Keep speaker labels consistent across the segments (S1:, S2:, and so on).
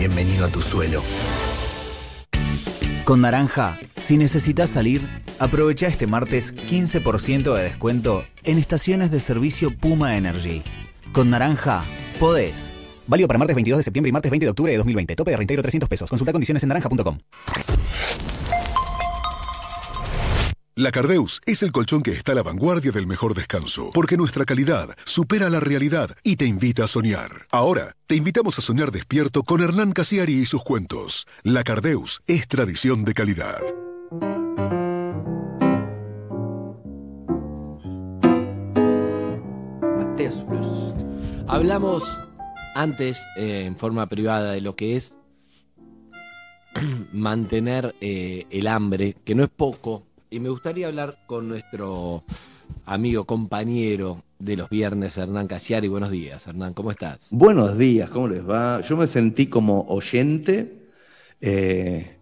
S1: Bienvenido a tu suelo.
S2: Con Naranja, si necesitas salir, aprovecha este martes 15% de descuento en estaciones de servicio Puma Energy. Con Naranja, podés. Válido para martes 22 de septiembre y martes 20 de octubre de 2020. Tope de reintegro 300 pesos. Consulta condiciones en naranja.com.
S3: La Cardeus es el colchón que está a la vanguardia del mejor descanso, porque nuestra calidad supera la realidad y te invita a soñar. Ahora, te invitamos a soñar despierto con Hernán Casiari y sus cuentos. La Cardeus es tradición de calidad.
S4: Mateos Plus. Hablamos antes, eh, en forma privada, de lo que es mantener eh, el hambre, que no es poco, y me gustaría hablar con nuestro amigo, compañero de los viernes, Hernán Casiari. Buenos días, Hernán, ¿cómo estás?
S5: Buenos días, ¿cómo les va? Yo me sentí como oyente eh,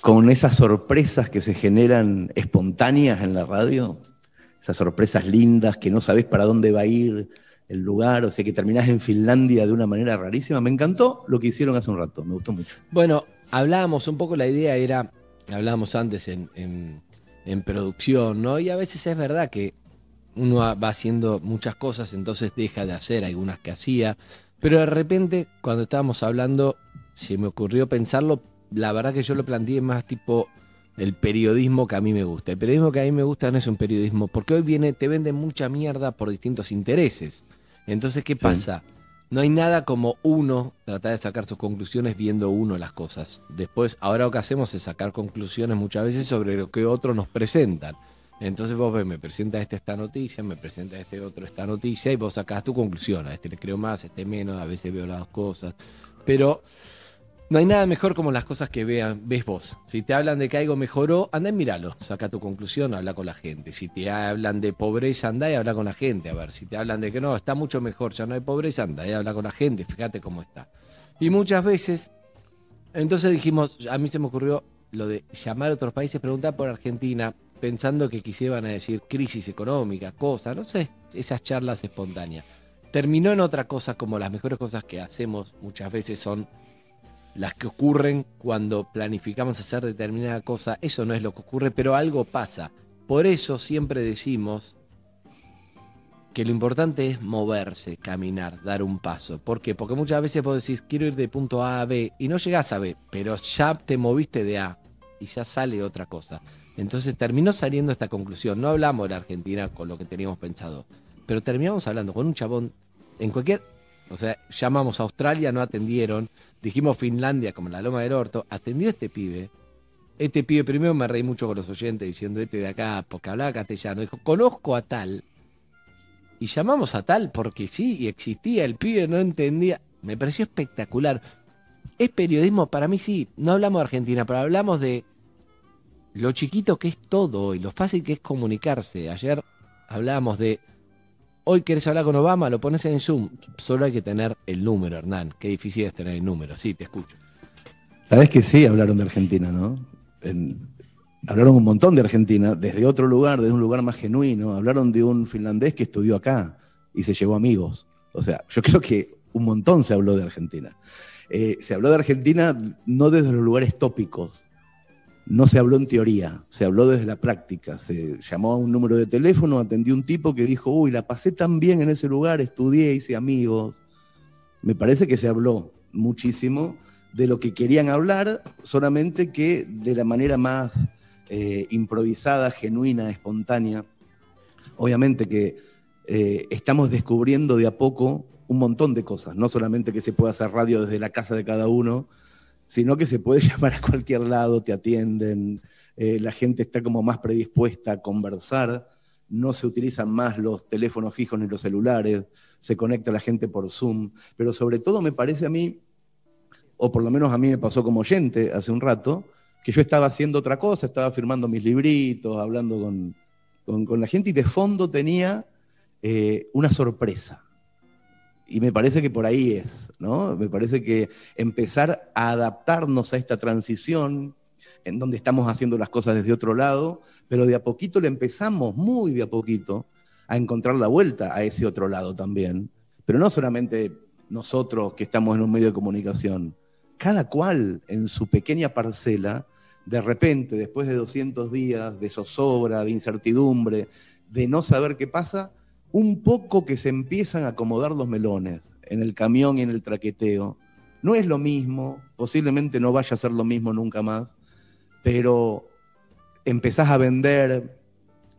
S5: con esas sorpresas que se generan espontáneas en la radio, esas sorpresas lindas que no sabes para dónde va a ir el lugar, o sea que terminás en Finlandia de una manera rarísima. Me encantó lo que hicieron hace un rato, me gustó mucho.
S4: Bueno, hablábamos un poco, la idea era hablábamos antes en, en, producción, ¿no? Y a veces es verdad que uno va haciendo muchas cosas, entonces deja de hacer algunas que hacía, pero de repente cuando estábamos hablando, se me ocurrió pensarlo, la verdad que yo lo planteé más tipo el periodismo que a mí me gusta. El periodismo que a mí me gusta no es un periodismo, porque hoy viene, te venden mucha mierda por distintos intereses. Entonces, ¿qué pasa? No hay nada como uno tratar de sacar sus conclusiones viendo uno las cosas. Después, ahora lo que hacemos es sacar conclusiones muchas veces sobre lo que otros nos presentan. Entonces vos ves, me presenta este esta noticia, me presenta este otro esta noticia y vos sacás tu conclusión. A este le creo más, a este menos, a veces veo las cosas. Pero no hay nada mejor como las cosas que vean, ves vos. Si te hablan de que algo mejoró, anda y míralo, saca tu conclusión, habla con la gente. Si te hablan de pobreza, anda y habla con la gente. A ver, si te hablan de que no, está mucho mejor, ya no hay pobreza, anda y habla con la gente, fíjate cómo está. Y muchas veces, entonces dijimos, a mí se me ocurrió lo de llamar a otros países, preguntar por Argentina, pensando que quisieran decir crisis económica, cosas, no sé, esas charlas espontáneas. Terminó en otra cosa, como las mejores cosas que hacemos muchas veces son las que ocurren cuando planificamos hacer determinada cosa, eso no es lo que ocurre, pero algo pasa. Por eso siempre decimos que lo importante es moverse, caminar, dar un paso. ¿Por qué? Porque muchas veces vos decís, quiero ir de punto A a B y no llegás a B, pero ya te moviste de A y ya sale otra cosa. Entonces terminó saliendo esta conclusión. No hablamos de la Argentina con lo que teníamos pensado, pero terminamos hablando con un chabón en cualquier... O sea, llamamos a Australia, no atendieron dijimos Finlandia como la Loma del Orto, atendió este pibe. Este pibe, primero me reí mucho con los oyentes diciendo este de acá, porque hablaba castellano. Dijo, conozco a tal. Y llamamos a tal porque sí, y existía, el pibe no entendía. Me pareció espectacular. Es periodismo, para mí sí. No hablamos de Argentina, pero hablamos de lo chiquito que es todo y lo fácil que es comunicarse. Ayer hablábamos de Hoy querés hablar con Obama, lo pones en Zoom. Solo hay que tener el número, Hernán. Qué difícil es tener el número. Sí, te escucho.
S5: Sabes que sí hablaron de Argentina, ¿no? hablaron un montón de Argentina, desde otro lugar, desde un lugar más genuino. Hablaron de un finlandés que estudió acá y se llevó amigos. O sea, yo creo que un montón se habló de Argentina. Eh, se habló de Argentina no desde los lugares tópicos, no se habló en teoría, se habló desde la práctica. Se llamó a un número de teléfono, atendió un tipo que dijo, uy, la pasé tan bien en ese lugar, estudié, hice amigos. Me parece que se habló muchísimo de lo que querían hablar, solamente que de la manera más eh, improvisada, genuina, espontánea. Obviamente que eh, estamos descubriendo de a poco un montón de cosas, no solamente que se pueda hacer radio desde la casa de cada uno, sino que se puede llamar a cualquier lado, te atienden, eh, la gente está como más predispuesta a conversar, no se utilizan más los teléfonos fijos ni los celulares, se conecta la gente por Zoom, pero sobre todo me parece a mí, o por lo menos a mí me pasó como oyente hace un rato, que yo estaba haciendo otra cosa, estaba firmando mis libritos, hablando con, la gente y de fondo tenía eh, una sorpresa y me parece que por ahí es, ¿no? Me parece que empezar a adaptarnos a esta transición en donde estamos haciendo las cosas desde otro lado, pero de a poquito le empezamos, muy de a poquito, a encontrar la vuelta a ese otro lado también. Pero no solamente nosotros que estamos en un medio de comunicación. Cada cual en su pequeña parcela, de repente, después de 200 días de zozobra, de incertidumbre, de no saber qué pasa, un poco que se empiezan a acomodar los melones en el camión y en el traqueteo. No es lo mismo, posiblemente no vaya a ser lo mismo nunca más, pero empezás a vender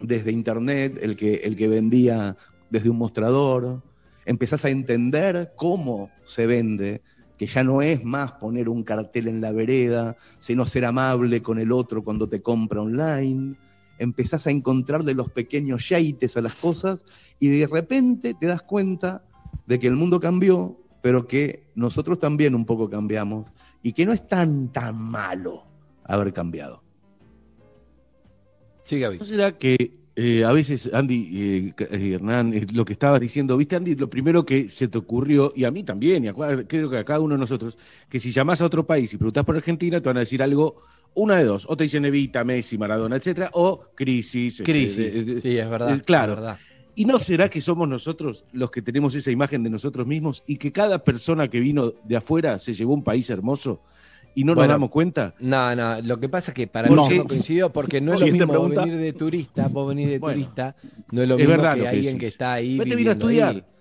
S5: desde internet, el que, el que vendía desde un mostrador, empezás a entender cómo se vende, que ya no es más poner un cartel en la vereda, sino ser amable con el otro cuando te compra online, empezás a encontrarle los pequeños yaites a las cosas y de repente te das cuenta de que el mundo cambió, pero que nosotros también un poco cambiamos y que no es tan, tan malo haber cambiado.
S1: Sí, Gaby. ¿No será que eh, a veces, Andy, eh, eh, Hernán, lo que estabas diciendo, viste, Andy, lo primero que se te ocurrió, y a mí también, y creo que a cada uno de nosotros, que si llamás a otro país y preguntás por Argentina, te van a decir algo, una de dos, o te dicen Evita, Messi, Maradona, etcétera, o crisis.
S4: Este, crisis, sí, es verdad.
S1: claro.
S4: verdad.
S1: ¿Y no será que somos nosotros los que tenemos esa imagen de nosotros mismos y que cada persona que vino de afuera se llevó un país hermoso? Y no nos damos cuenta.
S4: No, no, lo que pasa es que para mí no coincido porque no es lo mismo venir de turista, vos venir de turista, no es lo mismo que, alguien que está ahí.
S1: Vino a estudiar.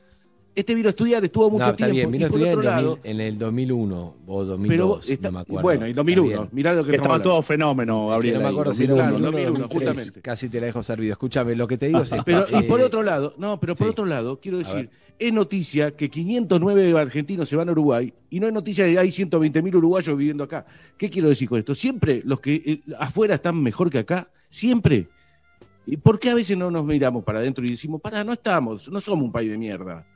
S1: Este vino a estudiar, estuvo mucho
S4: no,
S1: tiempo.
S4: Bien, vino a estudiar en, el 2001 o 2002, no me acuerdo.
S1: Bueno, en 2001, mirá lo que
S5: Estaba todo fenómeno, Gabriel.
S4: No me acuerdo si era 2001, justamente. Casi te la dejo servido. Escúchame, lo que te digo es
S1: pero, Y por otro lado, no, pero por otro lado, quiero decir, es noticia que 509 argentinos se van a Uruguay y no es noticia de que hay 120.000 uruguayos viviendo acá. ¿Qué quiero decir con esto? Siempre los que eh, afuera están mejor que acá, siempre. ¿Y por qué a veces no nos miramos para adentro y decimos, para, no estamos, no somos un país de mierda?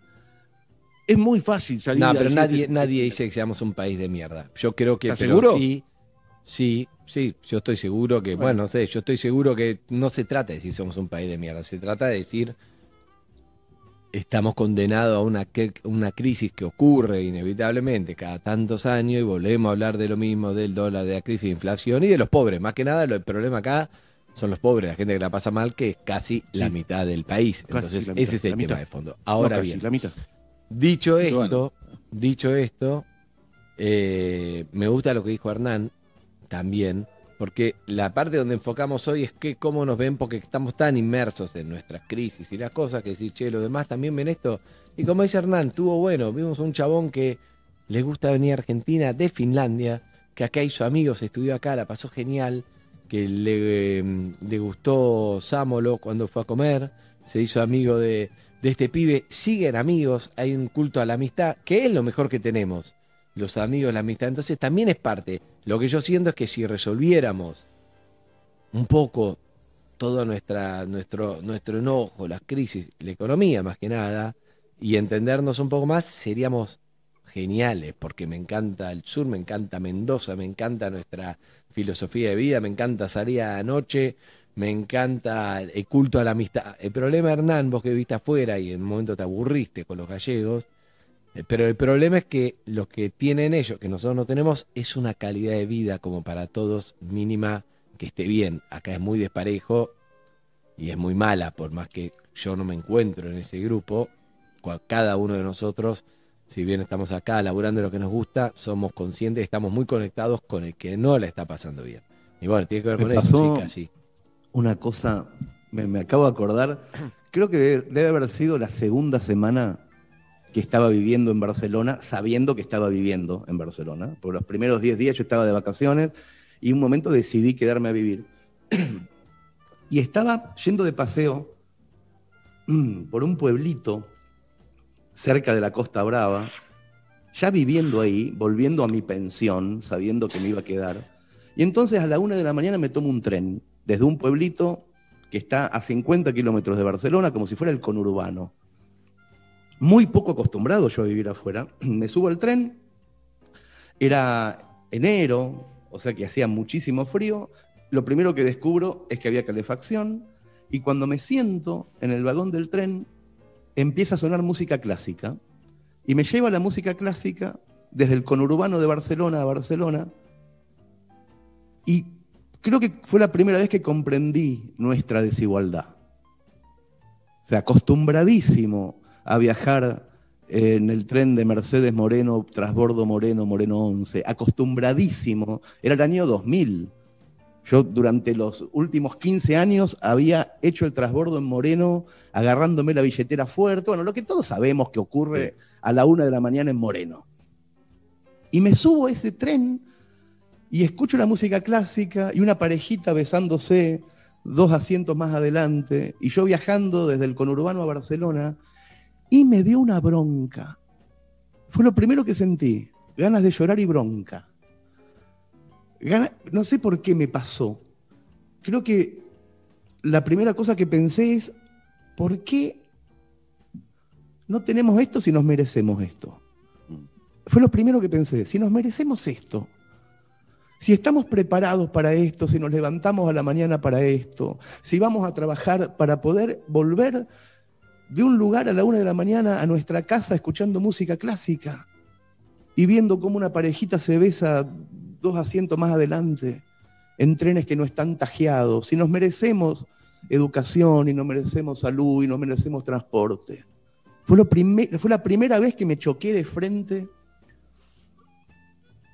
S1: Es muy fácil salir
S4: No, pero nadie, nadie dice que seamos un país de mierda. Yo creo que. seguro? Sí, sí, sí. Yo estoy seguro que, bueno, no sé, yo estoy seguro que no se trata de decir somos un país de mierda. Se trata de decir estamos condenados a una, una crisis que ocurre inevitablemente cada tantos años y volvemos a hablar de lo mismo, del dólar, de la crisis de inflación y de los pobres. Más que nada, el problema acá son los pobres, la gente que la pasa mal, que es casi la mitad del país. Entonces, ese es el tema de fondo. Ahora bien, dicho esto, dicho esto, eh, me gusta lo que dijo Hernán también porque la parte donde enfocamos hoy es que cómo nos ven, porque estamos tan inmersos en nuestras crisis y las cosas que decir, che, los demás también ven esto. Y como dice Hernán, tuvo bueno, vimos un chabón que le gusta venir a Argentina de Finlandia, que acá hizo amigos, estudió acá, la pasó genial, que le, le gustó Sámolo cuando fue a comer, se hizo amigo de, de este pibe, siguen amigos, hay un culto a la amistad, que es lo mejor que tenemos los amigos, la amistad. Entonces también es parte. Lo que yo siento es que si resolviéramos un poco todo nuestra, nuestro, nuestro enojo, las crisis, la economía más que nada, y entendernos un poco más, seríamos geniales, porque me encanta el sur, me encanta Mendoza, me encanta nuestra filosofía de vida, me encanta salir anoche, me encanta el culto a la amistad. El problema, Hernán, vos que viste afuera y en un momento te aburriste con los gallegos, eh, pero el problema es que lo que tienen ellos, que nosotros no tenemos, es una calidad de vida como para todos mínima que esté bien. Acá es muy desparejo y es muy mala, por más que yo no me encuentro en ese grupo. Cada uno de nosotros, si bien estamos acá laburando lo que nos gusta, somos conscientes, estamos muy conectados con el que no la está pasando bien. Y bueno, tiene que ver con eso, sí, casi.
S5: Una cosa, me, acabo de acordar, creo que debe haber sido la segunda semana que estaba viviendo en Barcelona, sabiendo que estaba viviendo en Barcelona. Por los primeros 10 días yo estaba de vacaciones y un momento decidí quedarme a vivir. y estaba yendo de paseo por un pueblito cerca de la Costa Brava, ya viviendo ahí, volviendo a mi pensión, sabiendo que me iba a quedar. Y entonces a la una de la mañana me tomo un tren desde un pueblito que está a 50 kilómetros de Barcelona, como si fuera el conurbano. Muy poco acostumbrado yo a vivir afuera. Me subo al tren, era enero, o sea que hacía muchísimo frío. Lo primero que descubro es que había calefacción. Y cuando me siento en el vagón del tren empieza a sonar música clásica. Y me lleva la música clásica desde el conurbano de Barcelona a Barcelona. Y creo que fue la primera vez que comprendí nuestra desigualdad. O sea, acostumbradísimo a viajar en el tren de Mercedes Moreno, Trasbordo Moreno, Moreno 11, acostumbradísimo, era el año 2000. Yo durante los últimos 15 años había hecho el trasbordo en Moreno, agarrándome la billetera fuerte, bueno, lo que todos sabemos que ocurre a la una de la mañana en Moreno. Y me subo a ese tren y escucho la música clásica y una parejita besándose dos asientos más adelante, y yo viajando desde el conurbano a Barcelona, y me dio una bronca. Fue lo primero que sentí, ganas de llorar y bronca. no sé por qué me pasó. Creo que la primera cosa que pensé es, ¿por qué no tenemos esto si nos merecemos esto? Fue lo primero que pensé, si nos merecemos esto, si estamos preparados para esto, si nos levantamos a la mañana para esto, si vamos a trabajar para poder volver de un lugar a la una de la mañana a nuestra casa escuchando música clásica y viendo cómo una parejita se besa dos asientos más adelante en trenes que no están tajeados, si nos merecemos educación y nos merecemos salud y nos merecemos transporte. Fue, lo fue la primera vez que me choqué de frente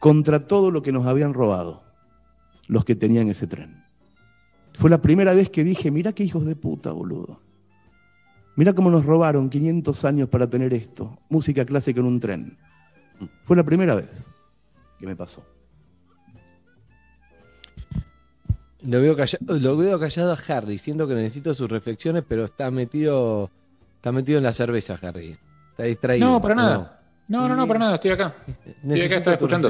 S5: contra todo lo que nos habían robado los que tenían ese tren. Fue la primera vez que dije, mira qué hijos de puta, boludo. Mira cómo nos robaron 500 años para tener esto, música clásica en un tren. Fue la primera vez que me pasó.
S4: Lo veo, callado, lo veo callado a Harry, siento que necesito sus reflexiones, pero está metido, está metido en la cerveza, Harry. Está distraído.
S6: No, para nada. No, no, no, para nada, estoy acá. Estoy acá, escuchando.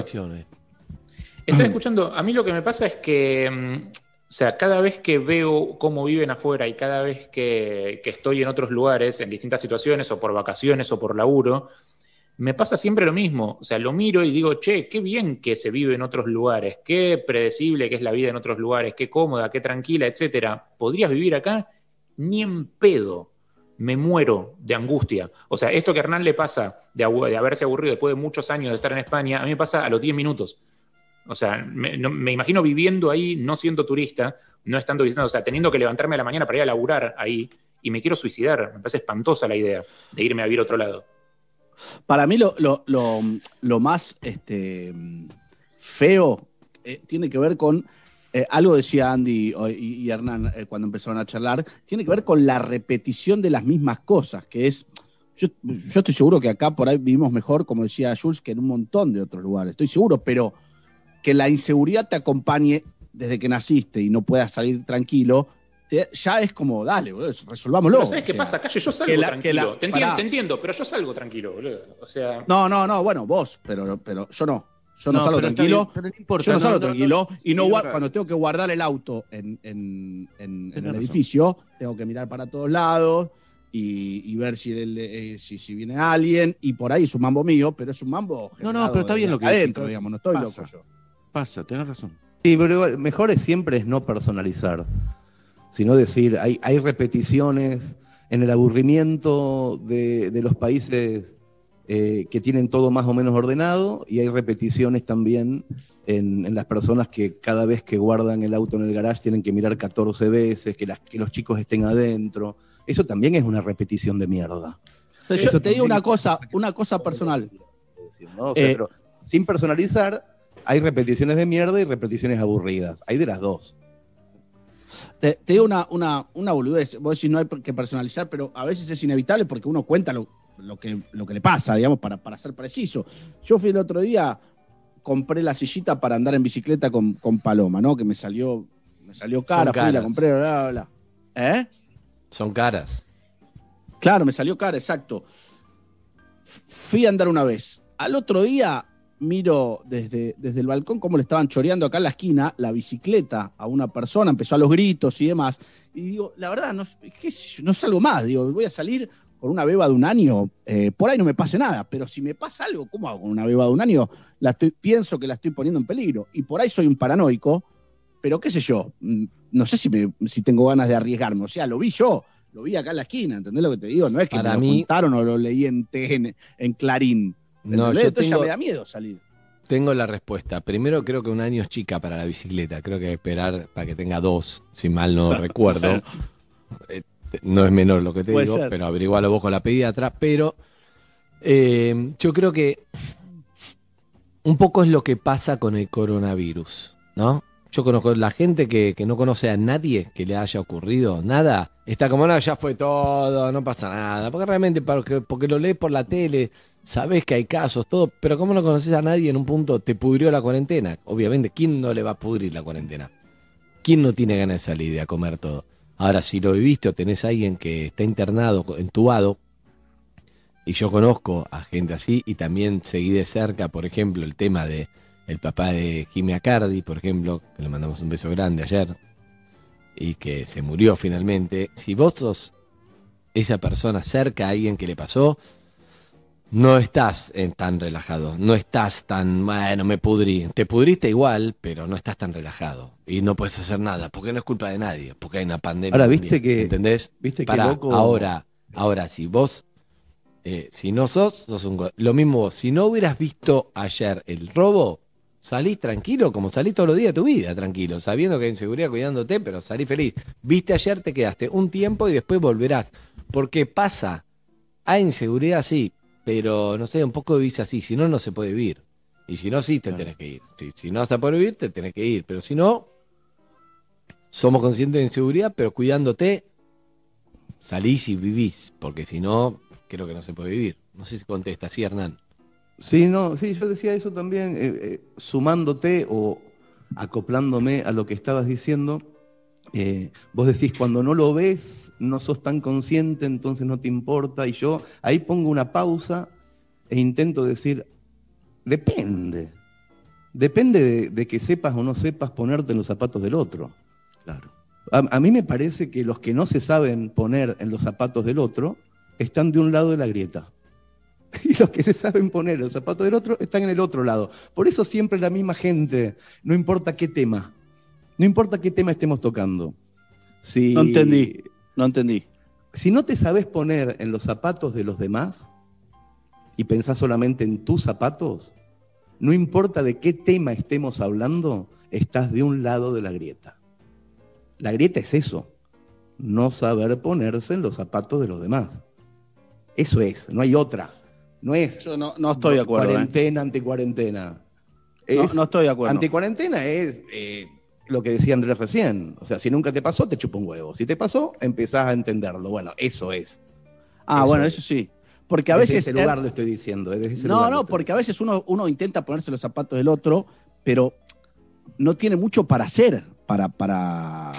S6: Estoy escuchando. A mí lo que me pasa es que, mm, o sea, cada vez que veo cómo viven afuera y cada vez que, estoy en otros lugares, en distintas situaciones, o por vacaciones o por laburo, me pasa siempre lo mismo. O sea, lo miro y digo, che, qué bien que se vive en otros lugares, qué predecible que es la vida en otros lugares, qué cómoda, qué tranquila, etcétera. ¿Podrías vivir acá? Ni en pedo me muero de angustia. O sea, esto que Hernán le pasa de, haberse aburrido después de muchos años de estar en España, a mí me pasa a los 10 minutos. O sea, me, imagino viviendo ahí, no siendo turista, no estando visitando, o sea, teniendo que levantarme a la mañana para ir a laburar ahí y me quiero suicidar. Me parece espantosa la idea de irme a vivir a otro lado.
S7: Para mí lo, lo, más este, feo eh, tiene que ver con eh, algo decía Andy y, Hernán eh, cuando empezaron a charlar, tiene que ver con la repetición de las mismas cosas, que es, yo, estoy seguro que acá por ahí vivimos mejor, como decía Jules, que en un montón de otros lugares, estoy seguro, pero que la inseguridad te acompañe desde que naciste y no puedas salir tranquilo, ya es como, dale, boludo, resolvámoslo.
S6: Pero ¿Sabes qué pasa, Calle? Yo salgo tranquilo. te, entiendo, te, entiendo, pero yo salgo tranquilo, boludo. O sea...
S7: No, no, no, bueno, vos, pero, pero yo no. Yo no, salgo tranquilo. yo no salgo tranquilo. y no cuando tengo que guardar el auto en, el edificio, tengo que mirar para todos lados y, ver si, eh, si, si, viene alguien. Y por ahí es un mambo mío, pero es un mambo.
S5: No, no, pero está bien lo que
S7: adentro, digamos. No estoy loco yo.
S5: Pasa, tenés razón. Sí, pero mejor es, siempre es no personalizar, sino decir, hay, hay repeticiones en el aburrimiento de, de los países eh, que tienen todo más o menos ordenado y hay repeticiones también en, las personas que cada vez que guardan el auto en el garage tienen que mirar 14 veces, que, los chicos estén adentro. Eso también es una repetición de mierda.
S7: yo te digo una cosa, una cosa personal.
S5: Eh, sin personalizar, hay repeticiones de mierda y repeticiones aburridas. Hay de las dos.
S7: Te, digo una, una, una boludez. Vos decís no hay que personalizar, pero a veces es inevitable porque uno cuenta lo, lo que, lo que le pasa, digamos, para, para ser preciso. Yo fui el otro día, compré la sillita para andar en bicicleta con, Paloma, ¿no? Que me salió, me salió cara, fui, la compré, bla, bla, bla. ¿Eh?
S4: Son caras.
S7: Claro, me salió cara, exacto. Fui a andar una vez. Al otro día miro desde, desde el balcón cómo le estaban choreando acá en la esquina la bicicleta a una persona, empezó a los gritos y demás. Y digo, la verdad, no, no salgo más, digo, voy a salir con una beba de un año, eh, por ahí no me pase nada, pero si me pasa algo, ¿cómo hago con una beba de un año? La estoy, pienso que la estoy poniendo en peligro. Y por ahí soy un paranoico, pero qué sé yo, mm, no sé si, si tengo ganas de arriesgarme. O sea, lo vi yo, lo vi acá en la esquina, ¿entendés lo que te digo? No es que me lo contaron o lo leí en, TN, en Clarín. No, yo Entonces ya me da miedo salir.
S4: Tengo la respuesta. Primero creo que un año es chica para la bicicleta. Creo que hay que esperar para que tenga dos, si mal no recuerdo. Eh, no es menor lo que te digo, pero averigualo vos con la pediatra. Pero Eh, yo creo que un poco es lo que pasa con el coronavirus, ¿no? Yo conozco la gente que, no conoce a nadie que le haya ocurrido nada. Está como, no, ya fue todo, no pasa nada. Porque realmente, porque, porque lo lees por la tele, sabes que hay casos, todo. Pero como no conoces a nadie en un punto, te pudrió la cuarentena. Obviamente, ¿quién no le va a pudrir la cuarentena? ¿Quién no tiene ganas de salir y a comer todo? Ahora, si lo viviste o tenés a alguien que está internado, entubado, y yo conozco a gente así y también seguí de cerca, por ejemplo, el tema de el papá de Jimmy Acardi, por ejemplo, que le mandamos un beso grande ayer y que se murió finalmente. Si vos sos esa persona cerca a alguien que le pasó, no estás eh, tan relajado, no estás tan, bueno, me pudrí. Te pudriste igual, pero no estás tan relajado y no puedes hacer nada, porque no es culpa de nadie, porque hay una pandemia.
S5: Ahora, viste que.
S4: ¿Entendés?
S5: Viste
S4: Para,
S5: que loco...
S4: Ahora, ahora, si vos eh, si no sos, sos un... Lo mismo vos, si no hubieras visto ayer el robo, salís tranquilo como salís todos los días de tu vida, tranquilo, sabiendo que hay inseguridad cuidándote, pero salís feliz. Viste ayer, te quedaste un tiempo y después volverás. Porque pasa, hay inseguridad, sí, pero no sé, un poco vivís así, si no, no se puede vivir. Y si no, sí, te tenés que ir. Si, si no vas a poder vivir, te tenés que ir. Pero si no, somos conscientes de inseguridad, pero cuidándote, salís y vivís. Porque si no, creo que no se puede vivir. No sé si contesta, sí, Hernán.
S5: Sí, no, sí, yo decía eso también, eh, eh, sumándote o acoplándome a lo que estabas diciendo. Eh, vos decís, cuando no lo ves, no sos tan consciente, entonces no te importa. Y yo ahí pongo una pausa e intento decir, depende. Depende de, que sepas o no sepas ponerte en los zapatos del otro. Claro. a mí me parece que los que no se saben poner en los zapatos del otro, están de un lado de la grieta. Y los que se saben poner los zapatos del otro están en el otro lado. Por eso siempre la misma gente, no importa qué tema, no importa qué tema estemos tocando.
S1: Si, no entendí, no entendí.
S5: Si no te sabes poner en los zapatos de los demás y pensás solamente en tus zapatos, no importa de qué tema estemos hablando, estás de un lado de la grieta. La grieta es eso, no saber ponerse en los zapatos de los demás. Eso es, no hay otra. No es.
S1: Yo no, estoy de acuerdo.
S5: ¿eh? Cuarentena, anticuarentena.
S1: no, estoy de acuerdo.
S5: Anticuarentena es eh, lo que decía Andrés recién. O sea, si nunca te pasó, te chupa un huevo. Si te pasó, empezás a entenderlo. Bueno, eso es.
S1: Ah, bueno, eso sí. Porque a veces.
S5: Desde ese lugar lo estoy diciendo.
S1: no, no, porque a veces uno, uno intenta ponerse los zapatos del otro, pero no tiene mucho para hacer, para, para,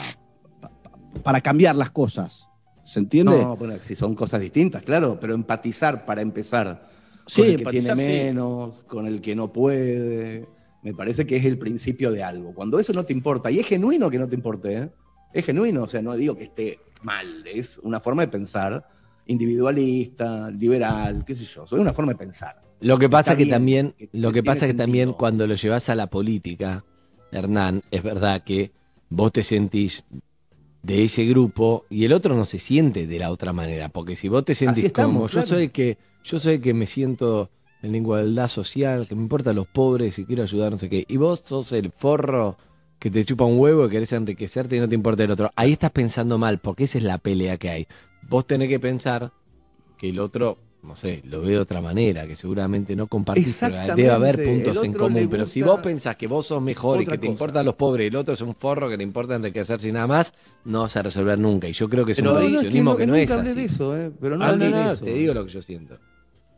S1: para cambiar las cosas. ¿Se entiende?
S5: No, bueno, si son cosas distintas, claro, pero empatizar para empezar. Con el que tiene menos, con el que no puede. Me parece que es el principio de algo. Cuando eso no te importa, y es genuino que no te importe, ¿eh? es genuino, o sea, no digo que esté mal, es una forma de pensar individualista, liberal, qué sé yo, es una forma de pensar.
S4: Lo que pasa que también, lo que pasa que también cuando lo llevas a la política, Hernán, es verdad que vos te sentís de ese grupo y el otro no se siente de la otra manera, porque si vos te sentís como yo soy que yo soy que me siento en la igualdad social, que me importan los pobres y quiero ayudar, no sé qué, y vos sos el forro que te chupa un huevo y querés enriquecerte y no te importa el otro. Ahí estás pensando mal, porque esa es la pelea que hay. Vos tenés que pensar que el otro no sé, lo veo de otra manera, que seguramente no compartís, pero debe haber puntos en común. Pero si vos pensás que vos sos mejor y que te importan los pobres y el otro es un forro que te importa enriquecerse y nada más, no vas a resolver nunca. Y yo creo que es un
S5: no, que no, es así. De eso, eh, pero no,
S4: Andy, de eso. te digo lo que yo siento.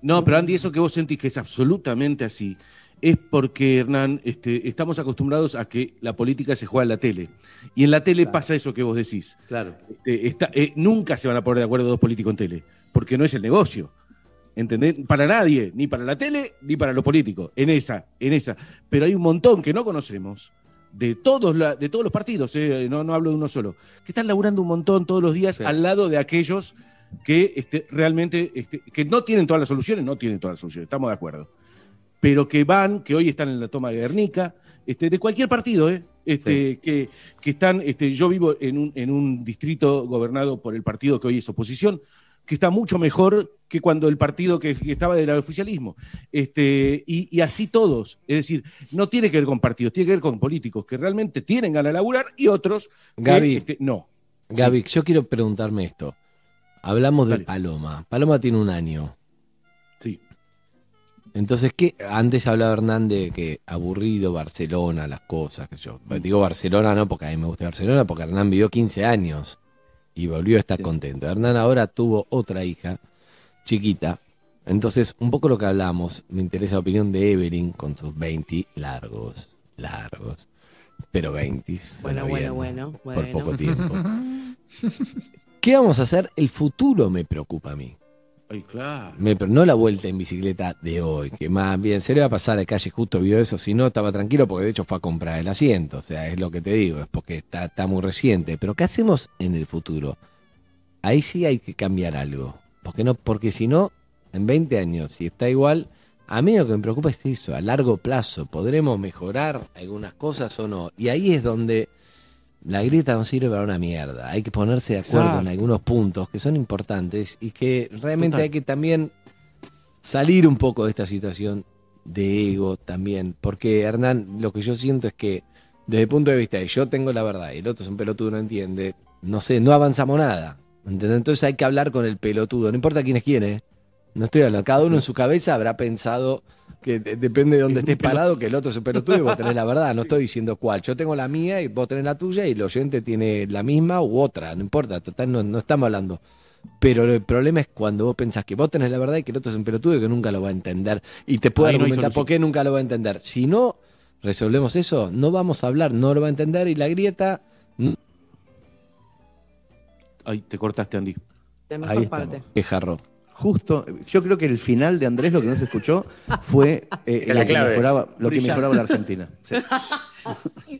S1: No, pero Andy, eso que vos sentís que es absolutamente así, es porque, Hernán, este, estamos acostumbrados a que la política se juega en la tele. Y en la tele pasa eso que vos decís.
S5: Claro.
S1: Este, eh, nunca se van a poner de acuerdo dos políticos en tele, porque no es el negocio. ¿Entendés? Para nadie, ni para la tele, ni para los políticos. En esa, en esa. Pero hay un montón que no conocemos, de todos, de todos los partidos, eh, no, no hablo de uno solo, que están laburando un montón todos los días al lado de aquellos que este, realmente, este, que no tienen todas las soluciones, no tienen todas las soluciones, estamos de acuerdo. Pero que van, que hoy están en la toma de Guernica, este, de cualquier partido, ¿eh? Este, que, que, están, este, yo vivo en un, en un distrito gobernado por el partido que hoy es oposición, que está mucho mejor que cuando el partido que, estaba del oficialismo. Este, y, así todos. Es decir, no tiene que ver con partidos, tiene que ver con políticos que realmente tienen ganas de laburar y otros
S4: que
S1: este, no.
S4: Gaby, yo quiero preguntarme esto. Hablamos de Paloma. Paloma tiene un año.
S1: Sí.
S4: Entonces, ¿qué? Antes hablaba Hernán de que aburrido Barcelona, las cosas, que yo. Digo Barcelona no porque a mí me gusta Barcelona, porque Hernán vivió 15 años y volvió a estar contento. Hernán ahora tuvo otra hija, chiquita. Entonces, un poco lo que hablamos, me interesa la opinión de Evelyn con sus 20 largos, largos, pero 20.
S8: Bueno, bueno, bueno, bueno.
S4: Por poco tiempo. ¿Qué vamos a hacer? El futuro me preocupa a mí.
S1: Claro.
S4: no la vuelta en bicicleta de hoy, que más bien se le va a pasar a calle justo vio eso, si no estaba tranquilo porque de hecho fue a comprar el asiento, o sea, es lo que te digo, es porque está, está muy reciente. Pero ¿qué hacemos en el futuro? Ahí sí hay que cambiar algo. Porque no, porque si no, en 20 años, si está igual, a mí lo que me preocupa es eso, a largo plazo, ¿podremos mejorar algunas cosas o no? Y ahí es donde la grieta no sirve para una mierda. Hay que ponerse de acuerdo en algunos puntos que son importantes y que realmente hay que también salir un poco de esta situación de ego también. Porque Hernán, lo que yo siento es que desde el punto de vista de yo tengo la verdad y el otro es un pelotudo, no entiende, no sé, no avanzamos nada. Entonces hay que hablar con el pelotudo, no importa quién es quién, ¿eh? No estoy hablando, cada uno en su cabeza habrá pensado que depende de dónde estés parado, que el otro es un pelotudo y vos tenés la verdad. No estoy diciendo cuál. Yo tengo la mía y vos tenés la tuya y el oyente tiene la misma u otra. No importa, total, no, estamos hablando. Pero el problema es cuando vos pensás que vos tenés la verdad y que el otro es un pelotudo y que nunca lo va a entender. Y te puedo argumentar por qué nunca lo va a entender. Si no resolvemos eso, no vamos a hablar, no lo va a entender y la grieta.
S1: Ay, te cortaste, Andy.
S8: La mejor parte.
S4: Qué jarro
S5: justo, yo creo que el final de Andrés, lo que no se escuchó, fue eh, lo, que mejoraba, lo, que mejoraba, la Argentina.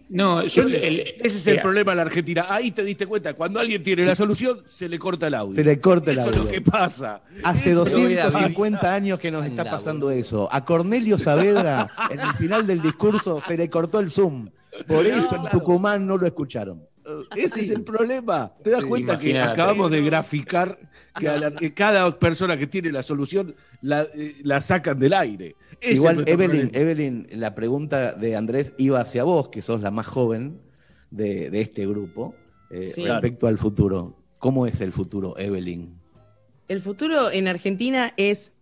S1: No, ese es el problema de la Argentina. Ahí te diste cuenta, cuando alguien tiene la solución, se le corta el audio.
S5: Se le corta el audio.
S1: Eso es lo que pasa.
S5: Hace 250 años que nos está pasando eso. A Cornelio Saavedra, en el final del discurso, se le cortó el Zoom. Por eso en Tucumán no lo escucharon.
S1: Ese es el problema. ¿Te das cuenta que acabamos de graficar que, cada persona que tiene la solución la, eh, sacan del aire?
S5: Igual, Evelyn, Evelyn, la pregunta de Andrés iba hacia vos, que sos la más joven de, este grupo, eh, respecto al futuro. ¿Cómo es el futuro, Evelyn?
S8: El futuro en Argentina es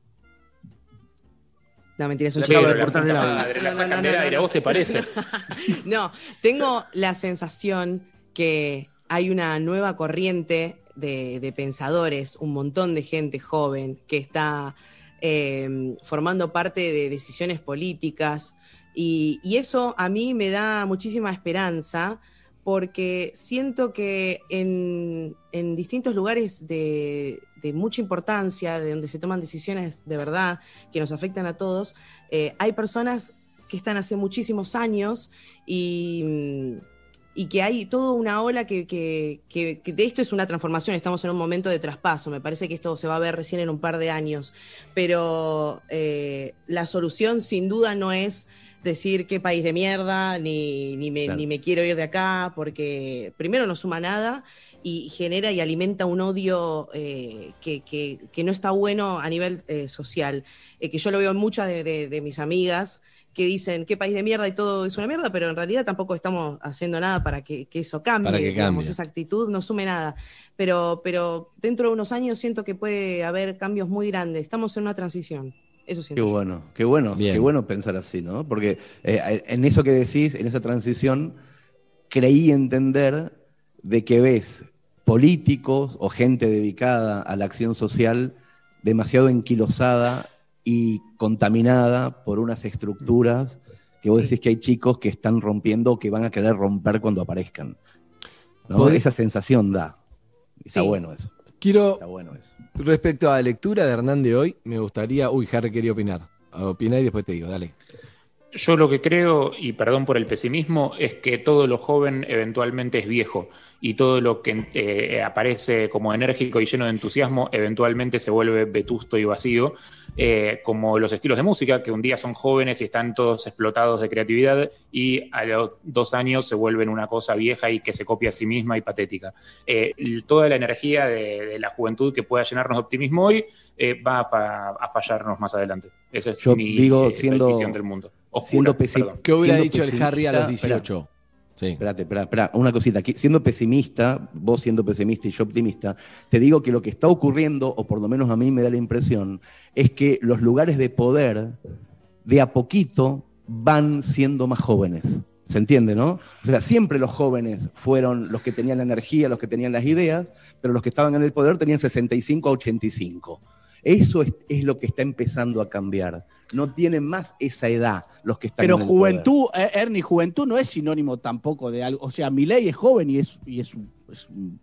S8: no, mentira, es un
S6: chico. de la sacan del aire, ¿a vos te parece?
S8: no, tengo la sensación que hay una nueva corriente de, pensadores, un montón de gente joven que está em, formando parte de decisiones políticas. Y, eso a mí me da muchísima esperanza porque siento que en, distintos lugares de, mucha importancia, de donde se toman decisiones de verdad que nos afectan a todos, eh, hay personas que están hace muchísimos años y y que hay toda una ola que, de esto es una transformación, estamos en un momento de traspaso, me parece que esto se va a ver recién en un par de años, pero eh, la solución sin duda no es decir qué país de mierda, ni, ni, me, quiero ir de acá, porque primero no suma nada y genera y alimenta un odio eh, que, no está bueno a nivel eh, social, que yo lo veo en muchas de mis amigas que dicen qué país de mierda y todo es una mierda, pero en realidad tampoco estamos haciendo nada para que, eso cambie, digamos, esa actitud no sume nada. Pero, pero dentro de unos años siento que puede haber cambios muy grandes. Estamos en una transición. Eso siento.
S5: Qué bueno, qué bueno, qué bueno pensar así, ¿no? Porque eh, en eso que decís, en esa transición, creí entender de que ves políticos o gente dedicada a la acción social demasiado enquilosada y contaminada por unas estructuras que vos decís que hay chicos que están rompiendo o que van a querer romper cuando aparezcan. ¿no? Esa sensación da. Está bueno eso.
S4: Quiero, Está bueno eso. respecto a la lectura de Hernán de hoy, me gustaría. Uy, Harry quería opinar. Opina y después te digo, dale.
S6: Yo lo que creo, y perdón por el pesimismo, es que todo lo joven eventualmente es viejo y todo lo que eh, aparece como enérgico y lleno de entusiasmo eventualmente se vuelve vetusto y vacío. Eh, como los estilos de música, que un día son jóvenes y están todos explotados de creatividad y a los dos años se vuelven una cosa vieja y que se copia a sí misma y patética. Eh, toda la energía de, la juventud que pueda llenarnos de optimismo hoy va a, fallarnos más adelante. Esa es mi
S5: digo, siendo,
S6: visión del mundo.
S4: ¿Qué hubiera dicho el Harry a los 18?
S5: Sí. Espérate, espera, espera, una cosita. Siendo pesimista, vos siendo pesimista y yo optimista, te digo que lo que está ocurriendo, o por lo menos a mí me da la impresión, es que los lugares de poder de a poquito van siendo más jóvenes. ¿Se entiende, no? O sea, siempre los jóvenes fueron los que tenían la energía, los que tenían las ideas, pero los que estaban en el poder tenían 65 a 85. Eso es, lo que está empezando a cambiar. No tienen más esa edad los que están
S9: Pero juventud, eh, Ernie, juventud no es sinónimo tampoco de algo. O sea, mi ley es joven y es, y es, un,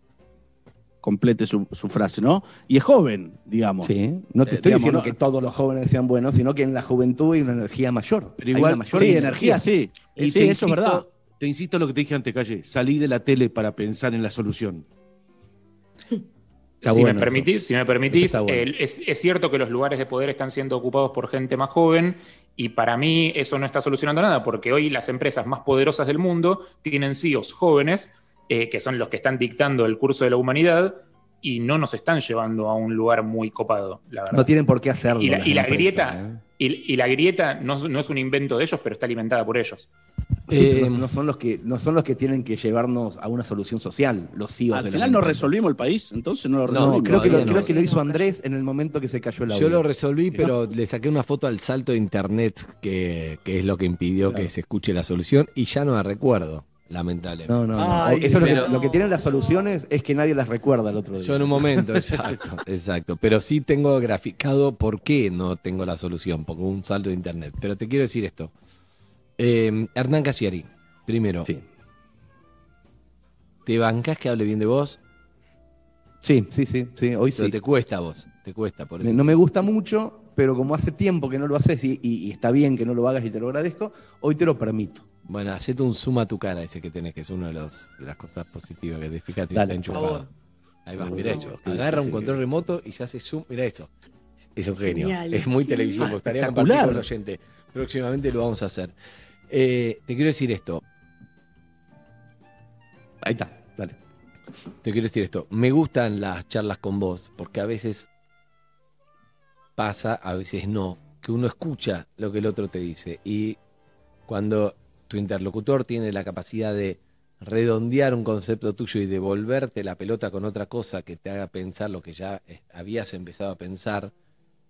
S9: complete su, frase, ¿no? Y es joven, digamos.
S5: Sí, no te eh, estoy diciendo que todos los jóvenes sean buenos, sino que en la juventud hay una energía mayor.
S9: Pero igual, mayor sí, energía, sí. Y sí, eso es verdad.
S1: Te insisto en lo que te dije ante calle, salí de la tele para pensar en la solución
S6: si, me permitís, si, me permitís, es, cierto que los lugares de poder están siendo ocupados por gente más joven y para mí eso no está solucionando nada porque hoy las empresas más poderosas del mundo tienen CEOs jóvenes eh, que son los que están dictando el curso de la humanidad y no nos están llevando a un lugar muy copado, la verdad.
S5: No tienen por qué hacerlo.
S6: Y la, grieta, ¿eh? Y, la grieta no, no, es un invento de ellos, pero está alimentada por ellos.
S5: Eh, no, son los que, no son los que tienen que llevarnos a una solución social, los CEOs.
S9: Al final no resolvimos el país, entonces no lo resolvimos.
S5: creo, que lo, creo que lo hizo Andrés en el momento que se cayó el audio.
S4: Yo lo resolví, pero le saqué una foto al salto de internet, que, es lo que impidió que se escuche la solución, y ya no la recuerdo lamentablemente.
S5: No, no, Eso lo, que, tienen las soluciones es que nadie las recuerda el otro día.
S4: Yo en un momento, exacto, exacto. Pero sí tengo graficado por qué no tengo la solución, porque un salto de internet. Pero te quiero decir esto. Eh, Hernán Casiari, primero. Sí. ¿Te bancas que hable bien de vos?
S5: Sí, sí, sí, sí, hoy
S4: Pero te cuesta a vos, te cuesta por
S5: eso. No me gusta mucho, pero como hace tiempo que no lo haces y está bien que no lo hagas y te lo agradezco, hoy te lo permito.
S4: Bueno, hacete un zoom a tu cara ese que tenés, que es una de, de las cosas positivas que te fíjate está enchufado. Ahí va, mira eso. Agarra un control remoto y se hace zoom. Mira eso. Es un genio. Es muy televisivo. Me gustaría compartir con el oyente. Próximamente lo vamos a hacer. Eh, te quiero decir esto.
S5: Ahí está, dale.
S4: Te quiero decir esto. Me gustan las charlas con vos porque a veces pasa, a veces no, que uno escucha lo que el otro te dice. Y cuando tu interlocutor tiene la capacidad de redondear un concepto tuyo y devolverte la pelota con otra cosa que te haga pensar lo que ya habías empezado a pensar,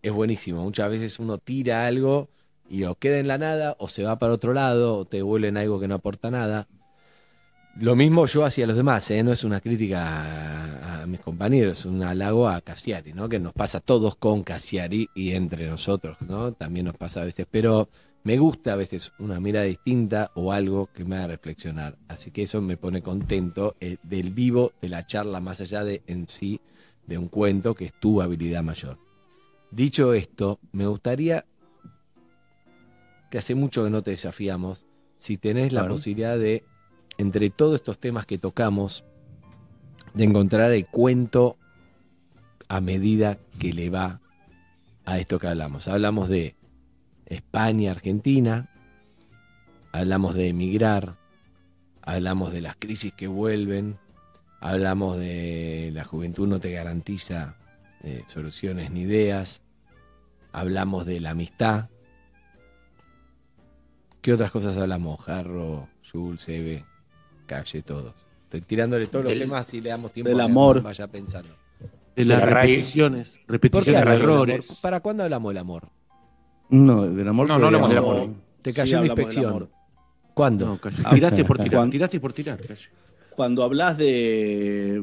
S4: es buenísimo. Muchas veces uno tira algo y o queda en la nada, o se va para otro lado, o te devuelven algo que no aporta nada. Lo mismo yo hacia los demás, ¿eh? no es una crítica a, mis compañeros, es un halago a Cassiari, ¿no? que nos pasa a todos con Cassiari y entre nosotros, ¿no? también nos pasa a veces, pero me gusta a veces una mirada distinta o algo que me haga reflexionar. Así que eso me pone contento eh, del vivo, de la charla, más allá de en sí de un cuento, que es tu habilidad mayor. Dicho esto, me gustaría que hace mucho que no te desafiamos, si tenés la posibilidad de, entre todos estos temas que tocamos, de encontrar el cuento a medida que le va a esto que hablamos. Hablamos de España, Argentina, hablamos de emigrar, hablamos de las crisis que vuelven, hablamos de la juventud no te garantiza eh, soluciones ni ideas, hablamos de la amistad. ¿Qué otras cosas hablamos? Jarro, Jules, Eve, Calle, todos. Estoy tirándole todos los temas y le damos tiempo
S9: del amor.
S4: vaya pensando.
S1: De las repeticiones, repeticiones de errores.
S4: ¿Para cuándo hablamos del amor?
S5: No, del amor.
S6: No, no hablamos del amor.
S4: Te cayó la inspección. ¿Cuándo?
S1: tiraste por tirar. Tiraste por tirar.
S9: Cuando hablas de.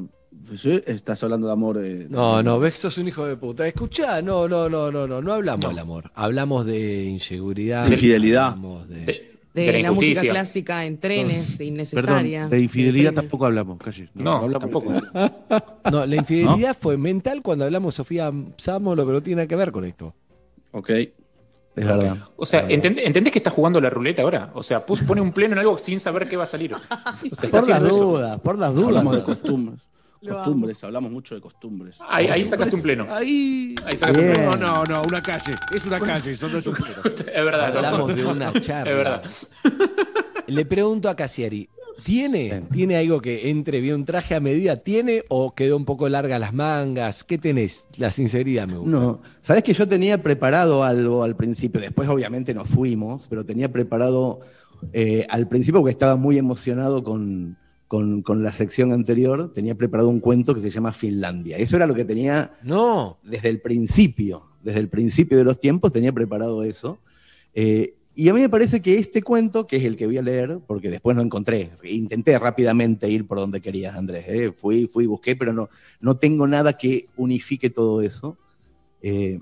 S9: Estás hablando de amor. Eh,
S4: no, no, ves, sos un hijo de puta. Escuchá, no, no, no, no, no, no hablamos del amor. Hablamos de inseguridad.
S9: De infidelidad.
S8: de, la, música clásica en trenes, innecesaria.
S1: de infidelidad tampoco hablamos, calle.
S6: No, no hablamos tampoco.
S4: no, la infidelidad fue mental cuando hablamos Sofía Sámolo, pero no tiene nada que ver con esto.
S9: Ok.
S5: Es verdad.
S6: O sea, ¿entendés que está jugando la ruleta ahora? O sea, pone un pleno en algo sin saber qué va a salir.
S5: por las dudas, por las dudas.
S9: Hablamos de costumbres. Costumbres, hablamos mucho de costumbres.
S6: Ahí, sacaste un pleno.
S1: Ahí, ahí sacaste un pleno. No, no, no, una calle. Es una calle, eso no es un pleno.
S6: es verdad.
S4: Hablamos de una charla.
S6: Es verdad.
S4: Le pregunto a Casieri, ¿Tiene? ¿Tiene algo que entre bien un traje a medida? ¿Tiene o quedó un poco larga las mangas? ¿Qué tenés? La sinceridad me gusta.
S5: No, sabes que yo tenía preparado algo al principio, después obviamente nos fuimos, pero tenía preparado eh, al principio porque estaba muy emocionado con, con, la sección anterior, tenía preparado un cuento que se llama Finlandia. Eso era lo que tenía
S4: no.
S5: desde el principio, desde el principio de los tiempos tenía preparado eso. Eh, y a mí me parece que este cuento, que es el que voy a leer, porque después no encontré, intenté rápidamente ir por donde querías, Andrés, ¿eh? fui, fui, busqué, pero no, no tengo nada que unifique todo eso. Eh,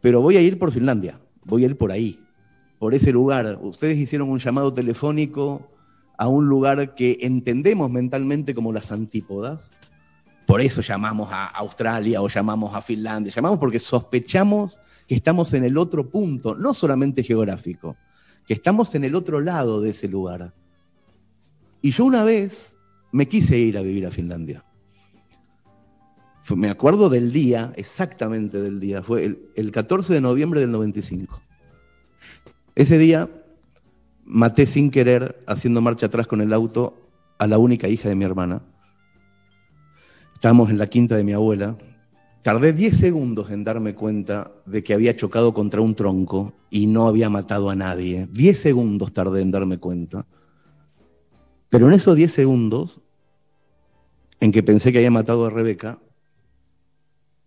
S5: pero voy a ir por Finlandia, voy a ir por ahí, por ese lugar. Ustedes hicieron un llamado telefónico a un lugar que entendemos mentalmente como las antípodas. Por eso llamamos a Australia o llamamos a Finlandia. Llamamos porque sospechamos que estamos en el otro punto, no solamente geográfico, que estamos en el otro lado de ese lugar. Y yo una vez me quise ir a vivir a Finlandia. Me acuerdo del día, exactamente del día, fue el, el 14 de noviembre del 95. Ese día maté sin querer, haciendo marcha atrás con el auto, a la única hija de mi hermana. Estábamos en la quinta de mi abuela. Tardé 10 segundos en darme cuenta de que había chocado contra un tronco y no había matado a nadie. 10 segundos tardé en darme cuenta. Pero en esos 10 segundos, en que pensé que había matado a Rebeca,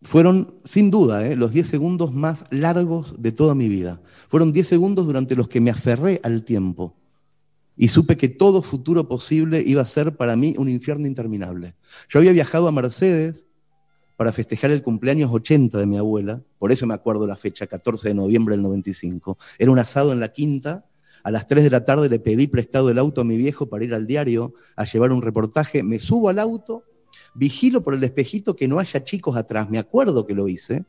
S5: fueron, sin duda, ¿eh? los 10 segundos más largos de toda mi vida. Fueron 10 segundos durante los que me aferré al tiempo y supe que todo futuro posible iba a ser para mí un infierno interminable. Yo había viajado a Mercedes para festejar el cumpleaños 80 de mi abuela, por eso me acuerdo la fecha, 14 de noviembre del 95. Era un asado en la quinta, a las 3 de la tarde le pedí prestado el auto a mi viejo para ir al diario a llevar un reportaje, me subo al auto vigilo por el espejito que no haya chicos atrás, me acuerdo que lo hice,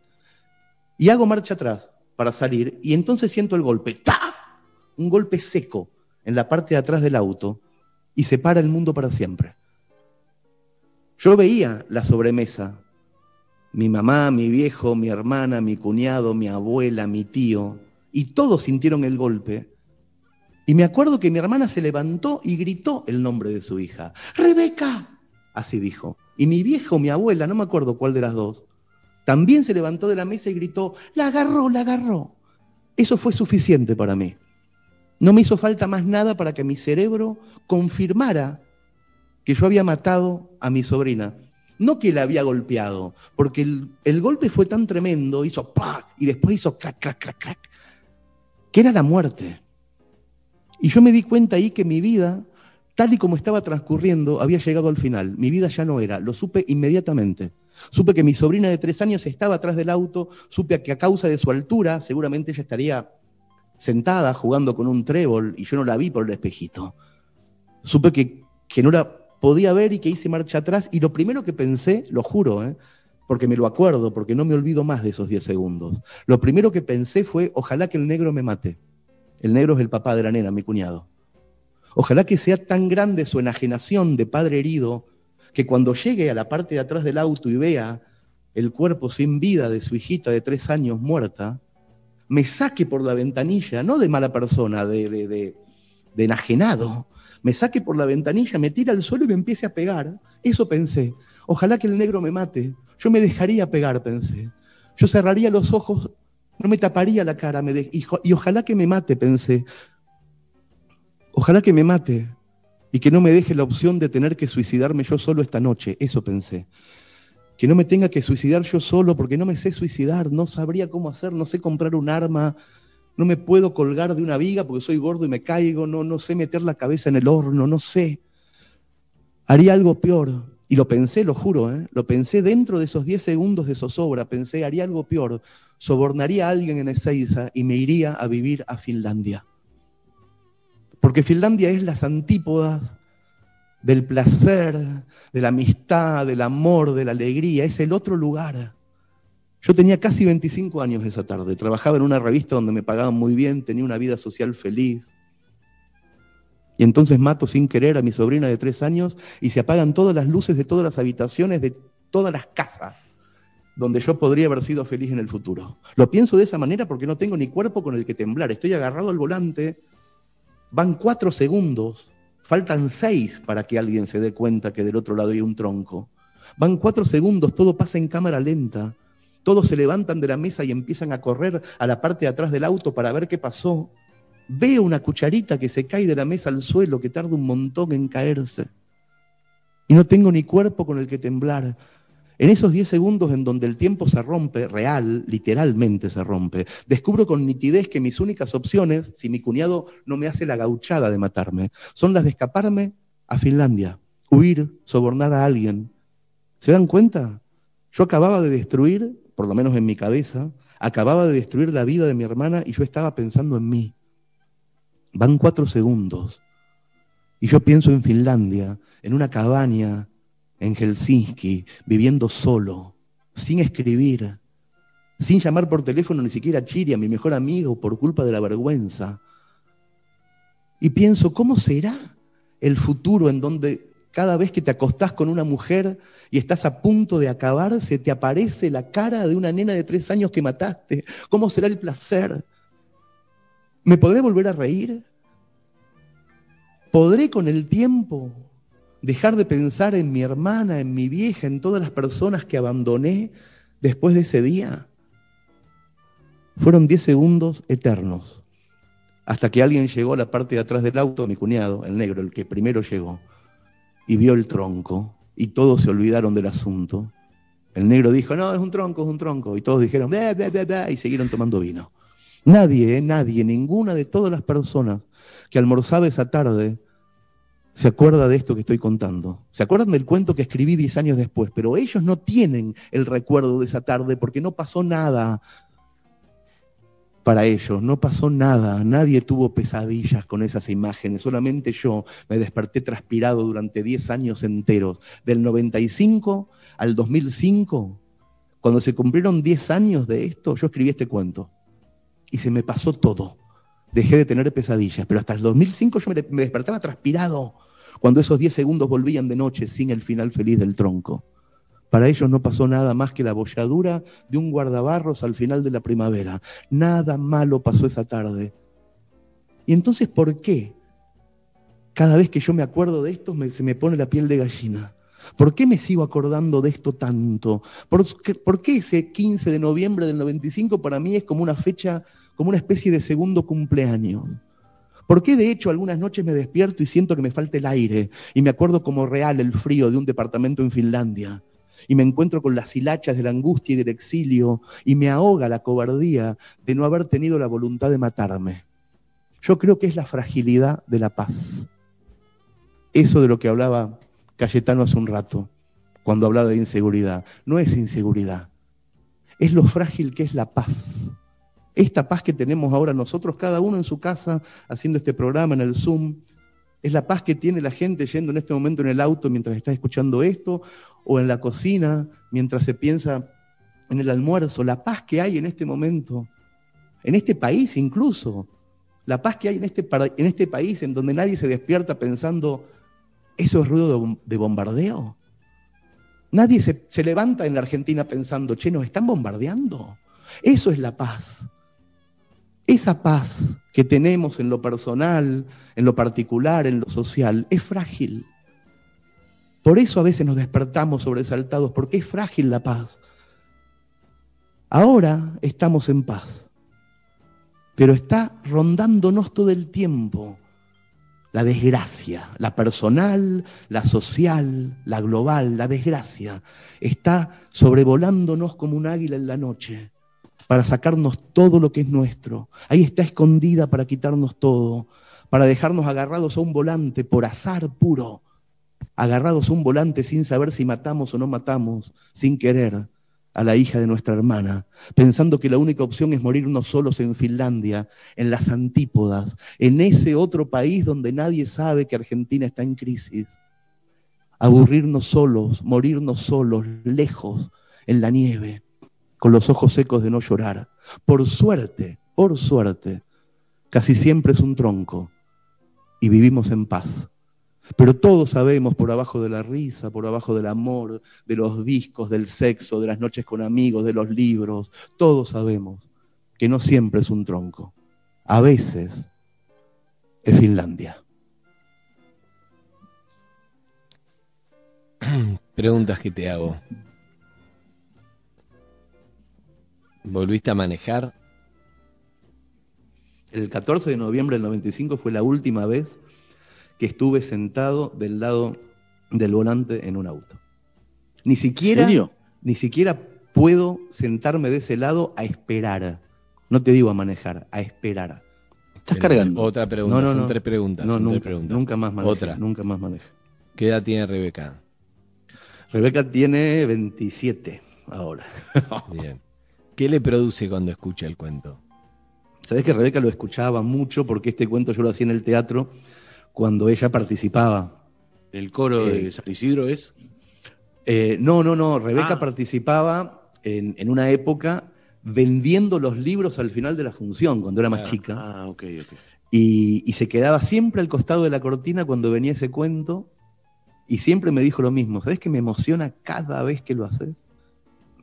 S5: y hago marcha atrás para salir, y entonces siento el golpe, ¡ta! Un golpe seco en la parte de atrás del auto, y se para el mundo para siempre. Yo veía la sobremesa, mi mamá, mi viejo, mi hermana, mi cuñado, mi abuela, mi tío, y todos sintieron el golpe. Y me acuerdo que mi hermana se levantó y gritó el nombre de su hija. Rebeca, así dijo. Y mi viejo, mi abuela, no me acuerdo cuál de las dos, también se levantó de la mesa y gritó, la agarró, la agarró. Eso fue suficiente para mí. No me hizo falta más nada para que mi cerebro confirmara que yo había matado a mi sobrina. No que la había golpeado, porque el, golpe fue tan tremendo, hizo ¡pa! y después hizo crack, crack, crack, crack, que era la muerte. Y yo me di cuenta ahí que mi vida tal y como estaba transcurriendo, había llegado al final. Mi vida ya no era, lo supe inmediatamente. Supe que mi sobrina de tres años estaba atrás del auto, supe que a causa de su altura, seguramente ella estaría sentada jugando con un trébol y yo no la vi por el espejito. Supe que, no la podía ver y que hice marcha atrás y lo primero que pensé, lo juro, ¿eh? porque me lo acuerdo, porque no me olvido más de esos diez segundos, lo primero que pensé fue, ojalá que el negro me mate. El negro es el papá de la nena, mi cuñado. Ojalá que sea tan grande su enajenación de padre herido que cuando llegue a la parte de atrás del auto y vea el cuerpo sin vida de su hijita de tres años muerta, me saque por la ventanilla, no de mala persona, de, de, enajenado, me saque por la ventanilla, me tira al suelo y me empiece a pegar. Eso pensé. Ojalá que el negro me mate. Yo me dejaría pegar, pensé. Yo cerraría los ojos, no me taparía la cara, y ojalá que me mate, pensé. Ojalá que me mate y que no me deje la opción de tener que suicidarme yo solo esta noche. Eso pensé. Que no me tenga que suicidar yo solo porque no me sé suicidar, no sabría cómo hacer, no sé comprar un arma, no me puedo colgar de una viga porque soy gordo y me caigo, no, no sé meter la cabeza en el horno, no sé. Haría algo peor. Y lo pensé, lo juro, ¿eh? lo pensé dentro de esos 10 segundos de zozobra, pensé, haría algo peor, sobornaría a alguien en Ezeiza y me iría a vivir a Finlandia. Porque Finlandia es las antípodas del placer, de la amistad, del amor, de la alegría, es el otro lugar. Yo tenía casi 25 años esa tarde, trabajaba en una revista donde me pagaban muy bien, tenía una vida social feliz. Y entonces mato sin querer a mi sobrina de tres años y se apagan todas las luces de todas las habitaciones, de todas las casas donde yo podría haber sido feliz en el futuro. Lo pienso de esa manera porque no tengo ni cuerpo con el que temblar. Estoy agarrado al volante Van cuatro segundos, faltan seis para que alguien se dé cuenta que del otro lado hay un tronco. Van cuatro segundos, todo pasa en cámara lenta. Todos se levantan de la mesa y empiezan a correr a la parte de atrás del auto para ver qué pasó. Veo una cucharita que se cae de la mesa al suelo, que tarda un montón en caerse. Y no tengo ni cuerpo con el que temblar. En esos 10 segundos en donde el tiempo se rompe, real, literalmente se rompe, descubro con nitidez que mis únicas opciones, si mi cuñado no me hace la gauchada de matarme, son las de escaparme a Finlandia, huir, sobornar a alguien. ¿Se dan cuenta? Yo acababa de destruir, por lo menos en mi cabeza, acababa de destruir la vida de mi hermana y yo estaba pensando en mí. Van cuatro segundos y yo pienso en Finlandia, en una cabaña en Helsinki, viviendo solo, sin escribir, sin llamar por teléfono ni siquiera a Chiri, a mi mejor amigo, por culpa de la vergüenza. Y pienso, ¿cómo será el futuro en donde cada vez que te acostás con una mujer y estás a punto de acabar, se te aparece la cara de una nena de tres años que mataste? ¿Cómo será el placer? ¿Me podré volver a reír? ¿Podré con el tiempo dejar de pensar en mi hermana, en mi vieja, en todas las personas que abandoné después de ese día. Fueron 10 segundos eternos, hasta que alguien llegó a la parte de atrás del auto, mi cuñado, el negro, el que primero llegó, y vio el tronco, y todos se olvidaron del asunto. El negro dijo, no, es un tronco, es un tronco, y todos dijeron, y siguieron tomando vino. Nadie, eh, nadie, ninguna de todas las personas que almorzaba esa tarde se acuerda de esto que estoy contando. Se acuerdan del cuento que escribí 10 años después, pero ellos no tienen el recuerdo de esa tarde porque no pasó nada para ellos, no pasó nada, nadie tuvo pesadillas con esas imágenes, solamente yo me desperté transpirado durante 10 años enteros, del 95 al 2005, cuando se cumplieron 10 años de esto, yo escribí este cuento y se me pasó todo. Dejé de tener pesadillas, pero hasta el 2005 yo me, despertaba transpirado cuando esos 10 segundos volvían de noche sin el final feliz del tronco. Para ellos no pasó nada más que la bolladura de un guardabarros al final de la primavera. Nada malo pasó esa tarde. Y entonces, ¿por qué? Cada vez que yo me acuerdo de esto se me pone la piel de gallina. ¿Por qué me sigo acordando de esto tanto? ¿Por ¿Por qué, ese 15 de noviembre del 95 para mí es como una fecha como una especie de segundo cumpleaños. ¿Por qué de hecho algunas noches me despierto y siento que me falta el aire y me acuerdo como real el frío de un departamento en Finlandia? Y me encuentro con las hilachas de la angustia y del exilio y me ahoga la cobardía de no haber tenido la voluntad de matarme. Yo creo que es la fragilidad de la paz. Eso de lo que hablaba Cayetano hace un rato, cuando hablaba de inseguridad. No es inseguridad, es lo frágil que es la paz. Esta paz que tenemos ahora nosotros, cada uno en su casa, haciendo este programa en el Zoom, es la paz que tiene la gente yendo en este momento en el auto mientras está escuchando esto, o en la cocina mientras se piensa en el almuerzo, la paz que hay en este momento, en este país incluso, la paz que hay en este, en este país en donde nadie se despierta pensando, ¿eso es ruido de, bombardeo? Nadie se, se levanta en la Argentina pensando, che, nos están bombardeando. Eso es la paz. Esa paz que tenemos en lo personal, en lo particular, en lo social, es frágil. Por eso a veces nos despertamos sobresaltados, porque es frágil la paz. Ahora estamos en paz, pero está rondándonos todo el tiempo la desgracia, la personal, la social, la global, la desgracia. Está sobrevolándonos como un águila en la noche para sacarnos todo lo que es nuestro. Ahí está escondida para quitarnos todo, para dejarnos agarrados a un volante por azar puro, agarrados a un volante sin saber si matamos o no matamos, sin querer a la hija de nuestra hermana, pensando que la única opción es morirnos solos en Finlandia, en las antípodas, en ese otro país donde nadie sabe que Argentina está en crisis. Aburrirnos solos, morirnos solos, lejos, en la nieve con los ojos secos de no llorar. Por suerte, por suerte, casi siempre es un tronco y vivimos en paz. Pero todos sabemos por abajo de la risa, por abajo del amor, de los discos, del sexo, de las noches con amigos, de los libros, todos sabemos que no siempre es un tronco. A veces es Finlandia.
S4: Preguntas que te hago. ¿Volviste a manejar?
S5: El 14 de noviembre del 95 fue la última vez que estuve sentado del lado del volante en un auto. Ni siquiera, ni siquiera puedo sentarme de ese lado a esperar. No te digo a manejar, a esperar.
S9: Estás cargando.
S4: Otra pregunta, no, son tres preguntas.
S5: No,
S4: nunca,
S5: tres preguntas. nunca más maneja.
S4: Otra.
S5: Nunca más maneja.
S4: ¿Qué edad tiene Rebeca?
S5: Rebeca tiene 27 ahora.
S4: Bien. ¿Qué le produce cuando escucha el cuento?
S5: Sabes que Rebeca lo escuchaba mucho porque este cuento yo lo hacía en el teatro cuando ella participaba.
S1: ¿El coro de eh, San Isidro es?
S5: Eh, no, no, no. Rebeca ah. participaba en, una época vendiendo los libros al final de la función, cuando era más chica.
S1: Ah, ok, ok.
S5: Y, y, se quedaba siempre al costado de la cortina cuando venía ese cuento y siempre me dijo lo mismo. ¿Sabes que me emociona cada vez que lo haces?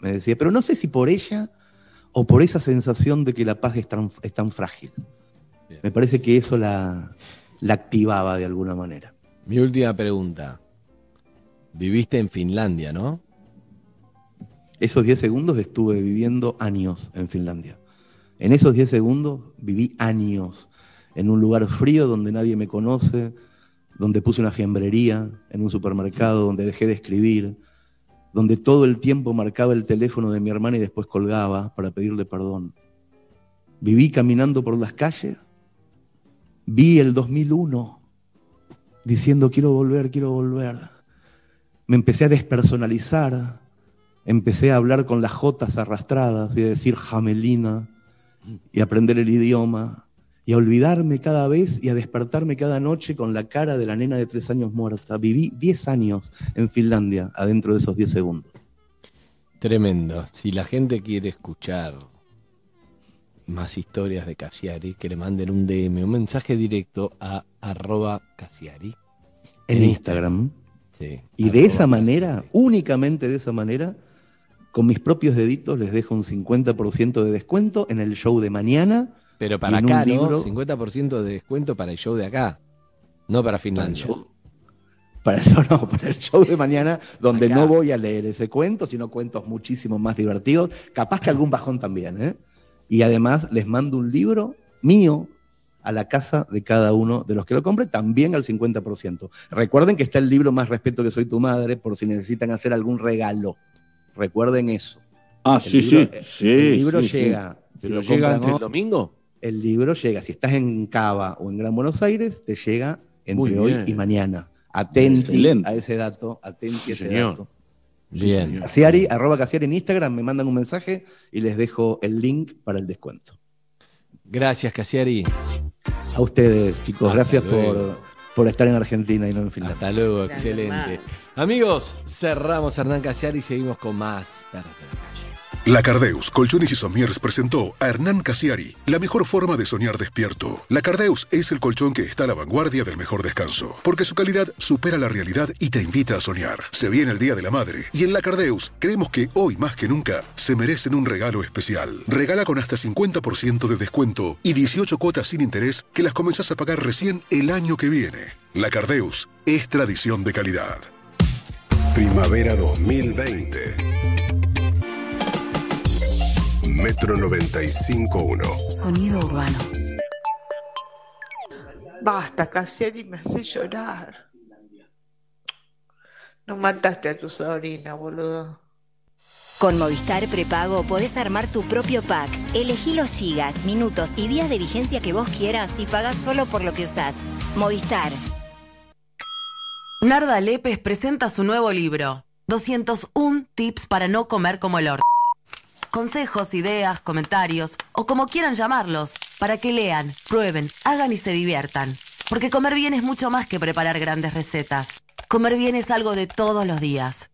S5: Me decía, pero no sé si por ella o por esa sensación de que la paz es tan, es tan frágil. Me parece que eso la, la activaba de alguna manera.
S4: Mi última pregunta. Viviste en Finlandia, ¿no?
S5: Esos 10 segundos estuve viviendo años en Finlandia. En esos 10 segundos viví años en un lugar frío donde nadie me conoce, donde puse una fiambrería, en un supermercado, donde dejé de escribir, donde todo el tiempo marcaba el teléfono de mi hermana y después colgaba para pedirle perdón. Viví caminando por las calles, vi el 2001 diciendo quiero volver, quiero volver. Me empecé a despersonalizar, empecé a hablar con las jotas arrastradas y a decir jamelina y aprender el idioma y a olvidarme cada vez y a despertarme cada noche con la cara de la nena de tres años muerta. Viví diez años en Finlandia adentro de esos diez segundos.
S4: Tremendo. Si la gente quiere escuchar más historias de Cassiari, que le manden un DM, un mensaje directo a arroba Cassiari.
S5: En, Instagram. Sí, y de esa manera, únicamente de esa manera, con mis propios deditos les dejo un 50% de descuento en el show de mañana
S4: pero para acá, ¿no? 50% de descuento para el show de acá, no para Finlandia.
S5: Para el show, no, para el show de mañana, donde no voy a leer ese cuento, sino cuentos muchísimo más divertidos, capaz que algún bajón también, ¿eh? Y además les mando un libro mío a la casa de cada uno de los que lo compren, también al 50%. Recuerden que está el libro Más respeto que soy tu madre, por si necesitan hacer algún regalo. Recuerden eso.
S1: Ah, sí, sí,
S5: sí. El libro llega.
S1: ¿Pero llega antes el domingo?
S5: El libro llega, si estás en Cava o en Gran Buenos Aires, te llega entre hoy y mañana. Atenti a ese dato, atenti a ese dato.
S4: Bien.
S5: Casiari, arroba Casiari en Instagram, me mandan un mensaje y les dejo el link para el descuento.
S4: Gracias, Casiari.
S5: A ustedes, chicos, gracias por, por, estar en Argentina y no en Finlandia.
S4: Hasta luego, excelente. Amigos, cerramos Hernán Casiari y seguimos con más
S3: la Cardeus Colchones y Somiers presentó a Hernán Casiari, la mejor forma de soñar despierto. La Cardeus es el colchón que está a la vanguardia del mejor descanso, porque su calidad supera la realidad y te invita a soñar. Se viene el Día de la Madre, y en La Cardeus creemos que hoy más que nunca se merecen un regalo especial. Regala con hasta 50% de descuento y 18 cuotas sin interés que las comenzás a pagar recién el año que viene. La Cardeus es tradición de calidad.
S10: Primavera 2020. Metro 95.1.
S11: Sonido urbano.
S12: Basta, Cassiani, me hace llorar. No mataste a tu sobrina, boludo.
S11: Con Movistar Prepago podés armar tu propio pack. Elegí los gigas, minutos y días de vigencia que vos quieras y pagás solo por lo que usás. Movistar.
S13: Narda Lepes presenta su nuevo libro, 201 tips para no comer como el orto consejos, ideas, comentarios o como quieran llamarlos, para que lean, prueben, hagan y se diviertan. Porque comer bien es mucho más que preparar grandes recetas. Comer bien es algo de todos los días.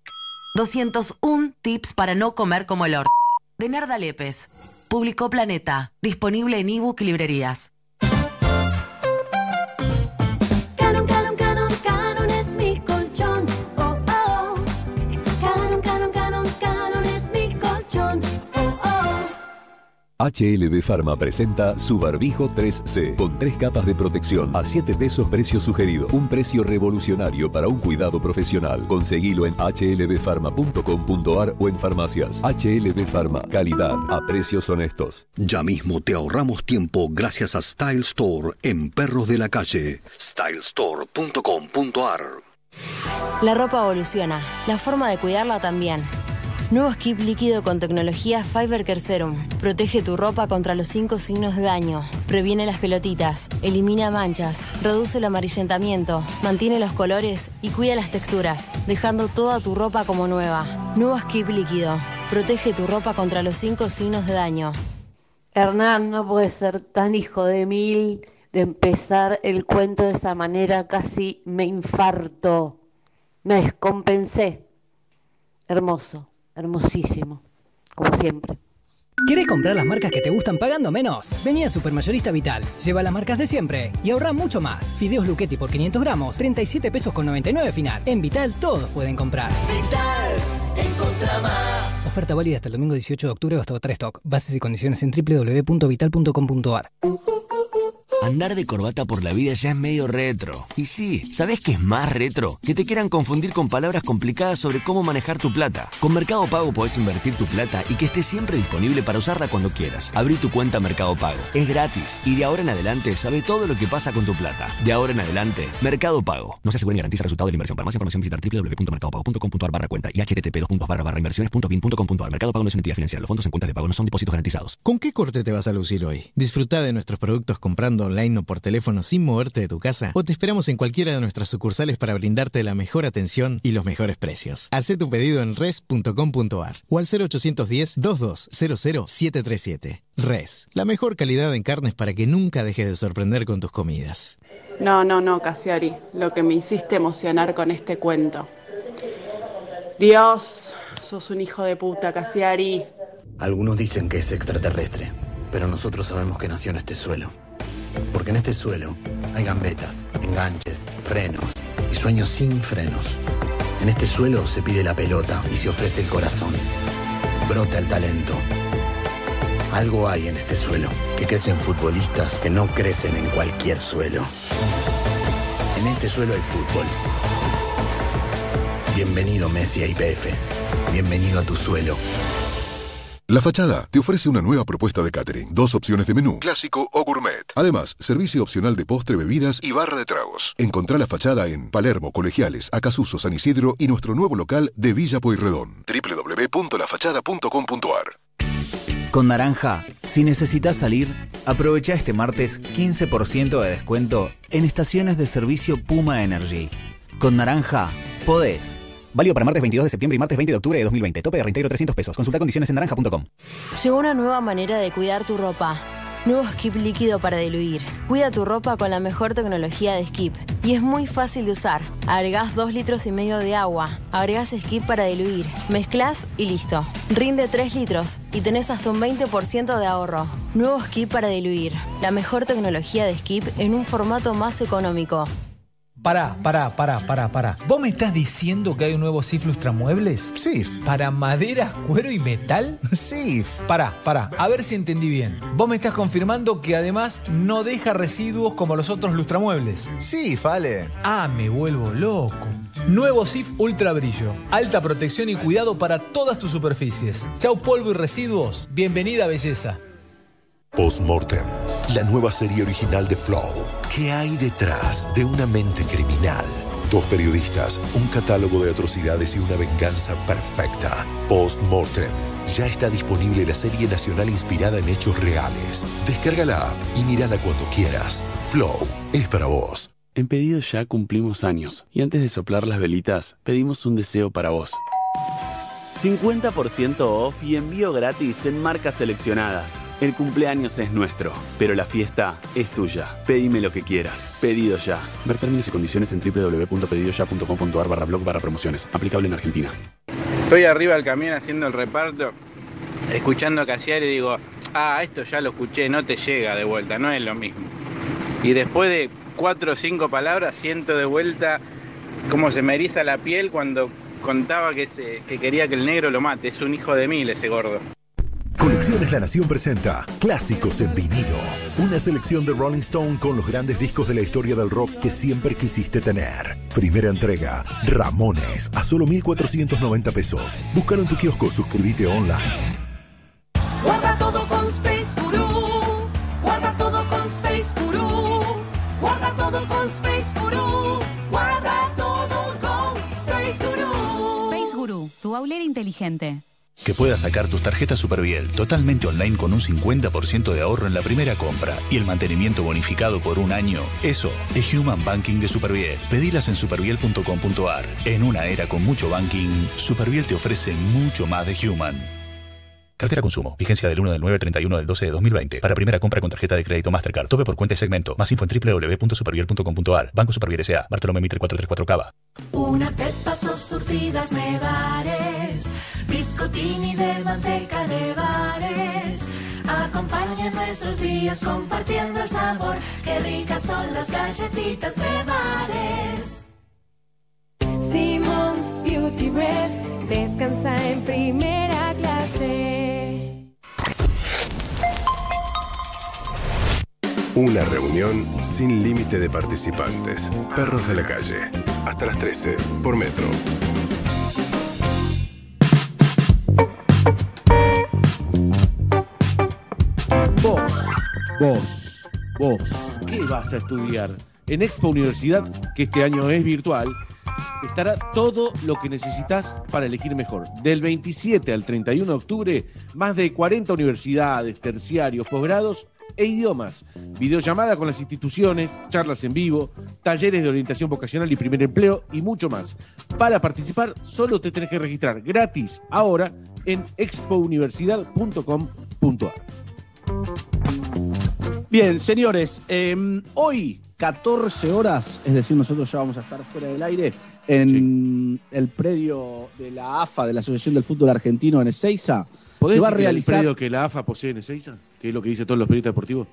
S13: 201 tips para no comer como el orto. De Nerda Lepes. Publicó Planeta. Disponible en ebook y librerías.
S14: HLB Pharma presenta su barbijo 3C con tres capas de protección a 7 pesos precio sugerido. Un precio revolucionario para un cuidado profesional. Conseguilo en hlbpharma.com.ar o en farmacias. HLB Pharma, calidad a precios honestos.
S15: Ya mismo te ahorramos tiempo gracias a Style Store en Perros de la Calle. stylestore.com.ar
S16: La ropa evoluciona, la forma de cuidarla también. Nuevo skip líquido con tecnología Fiber Care Serum. Protege tu ropa contra los cinco signos de daño. Previene las pelotitas, elimina manchas, reduce el amarillentamiento, mantiene los colores y cuida las texturas, dejando toda tu ropa como nueva. Nuevo skip líquido. Protege tu ropa contra los cinco signos de daño.
S17: Hernán, no puede ser tan hijo de mil de empezar el cuento de esa manera, casi me infarto. Me descompensé. Hermoso, hermosísimo, como siempre.
S18: ¿Quieres comprar las marcas que te gustan pagando menos? Vení a Supermayorista Vital. Lleva las marcas de siempre y ahorra mucho más. Fideos Luchetti por 500 gramos, 37 pesos con 99 final. En Vital todos pueden comprar.
S19: Vital, encontra más.
S18: Oferta válida hasta el domingo 18 de octubre o hasta otra stock. Bases y condiciones en www.vital.com.ar.
S20: Andar de corbata por la vida ya es medio retro. Y sí, ¿sabes qué es más retro? Que te quieran confundir con palabras complicadas sobre cómo manejar tu plata. Con Mercado Pago podés invertir tu plata y que esté siempre disponible para usarla cuando quieras. Abrí tu cuenta Mercado Pago. Es gratis y de ahora en adelante sabe todo lo que pasa con tu plata. De ahora en adelante, Mercado Pago. No se asegura ni garantiza el resultado de la inversión. Para más información visitar www.mercadopago.com.ar barra cuenta y http barra barra inversiones.bin.com.ar. Mercado Pago no es una entidad financiera. Los fondos en cuentas de pago no son depósitos garantizados.
S21: ¿Con qué corte te vas a lucir hoy? Disfruta de nuestros productos comprando online o por teléfono sin moverte de tu casa o te esperamos en cualquiera de nuestras sucursales para brindarte la mejor atención y los mejores precios. Haz tu pedido en res.com.ar o al 0810-2200-737. Res, la mejor calidad en carnes para que nunca dejes de sorprender con tus comidas.
S22: No, no, no, Casiari, lo que me hiciste emocionar con este cuento. Dios, sos un hijo de puta, Casiari.
S23: Algunos dicen que es extraterrestre, pero nosotros sabemos que nació en este suelo. Porque en este suelo hay gambetas, enganches, frenos y sueños sin frenos. En este suelo se pide la pelota y se ofrece el corazón. Brota el talento. Algo hay en este suelo que crece en futbolistas que no crecen en cualquier suelo. En este suelo hay fútbol. Bienvenido Messi a IPF. Bienvenido a tu suelo.
S3: La Fachada te ofrece una nueva propuesta de catering. Dos opciones de menú, clásico o gourmet. Además, servicio opcional de postre, bebidas y barra de tragos. Encontrá La Fachada en Palermo, Colegiales, Acasuso, San Isidro y nuestro nuevo local de Villa Pueyrredón. www.lafachada.com.ar
S2: Con Naranja, si necesitas salir, aprovecha este martes 15% de descuento en estaciones de servicio Puma Energy. Con Naranja, podés. Válido para martes 22 de septiembre y martes 20 de octubre de 2020. Tope de reintegro 300 pesos. Consulta condiciones en naranja.com.
S16: Llegó una nueva manera de cuidar tu ropa. Nuevo skip líquido para diluir. Cuida tu ropa con la mejor tecnología de skip. Y es muy fácil de usar. Agregás 2 litros y medio de agua. Agregás skip para diluir. Mezclas y listo. Rinde 3 litros y tenés hasta un 20% de ahorro. Nuevo skip para diluir. La mejor tecnología de skip en un formato más económico.
S24: Pará, pará, pará, pará, pará. ¿Vos me estás diciendo que hay un nuevo SIF Lustramuebles?
S7: SIF.
S24: ¿Para madera, cuero y metal?
S7: SIF.
S24: Pará, pará, a ver si entendí bien. Vos me estás confirmando que además no deja residuos como los otros lustramuebles.
S7: SIF, Ale.
S24: Ah, me vuelvo loco. Nuevo SIF Ultra Brillo. Alta protección y cuidado para todas tus superficies. Chau polvo y residuos. Bienvenida belleza.
S10: Postmortem, la nueva serie original de Flow. ¿Qué hay detrás de una mente criminal? Dos periodistas, un catálogo de atrocidades y una venganza perfecta. Postmortem. Ya está disponible la serie nacional inspirada en hechos reales. Descarga la app y mírala cuando quieras. Flow es para vos.
S25: En pedido ya cumplimos años y antes de soplar las velitas pedimos un deseo para vos. 50% off y envío gratis en marcas seleccionadas. El cumpleaños es nuestro, pero la fiesta es tuya. Pedime lo que quieras. Pedido ya. Ver términos y condiciones en www.pedidoya.com.ar barra blog barra promociones. Aplicable en Argentina.
S26: Estoy arriba del camión haciendo el reparto, escuchando a Casiar y digo, ah, esto ya lo escuché, no te llega de vuelta, no es lo mismo. Y después de cuatro o cinco palabras siento de vuelta cómo se me eriza la piel cuando contaba que, se- que quería que el negro lo mate. Es un hijo de mil ese gordo.
S10: Colecciones La Nación presenta Clásicos en vinilo. Una selección de Rolling Stone con los grandes discos de la historia del rock que siempre quisiste tener. Primera entrega, Ramones, a solo 1,490 pesos. Búscalo en tu kiosco, suscríbete online.
S27: Tu aulera inteligente.
S28: Que puedas sacar tus tarjetas Superviel totalmente online con un 50% de ahorro en la primera compra y el mantenimiento bonificado por un año. Eso es Human Banking de Superviel. Pedilas en superviel.com.ar. En una era con mucho banking, Superviel te ofrece mucho más de Human. Cartera consumo. Vigencia del 1 del 9 al 31 del 12 de 2020. Para primera compra con tarjeta de crédito Mastercard. Tope por cuenta y segmento. Más info en www.superviel.com.ar. Banco Superviel S.A. Bartolomé Mitre 434 Cava.
S13: Unas pepas o surtidas me biscottini de manteca de bares. Acompaña nuestros días compartiendo el sabor. Qué ricas son las galletitas de bares.
S29: Simmons Beauty Rest descansa en primera clase.
S30: Una reunión sin límite de participantes. Perros de la calle. Hasta las 13 por metro.
S1: Vos, vos, vos, ¿qué vas a estudiar? En Expo Universidad, que este año es virtual, estará todo lo que necesitas para elegir mejor. Del 27 al 31 de octubre, más de 40 universidades, terciarios, posgrados e idiomas. Videollamada con las instituciones, charlas en vivo, talleres de orientación vocacional y primer empleo y mucho más. Para participar, solo te tenés que registrar gratis ahora en expouniversidad.com.ar.
S7: Bien, señores, eh, hoy 14 horas, es decir, nosotros ya vamos a estar fuera del aire en el predio de la AFA, de la Asociación del Fútbol Argentino en Ezeiza.
S1: ¿Podés
S7: Se va a realizar.
S1: el predio que la AFA posee en Ezeiza? Que es lo que dicen todos los periodistas deportivos.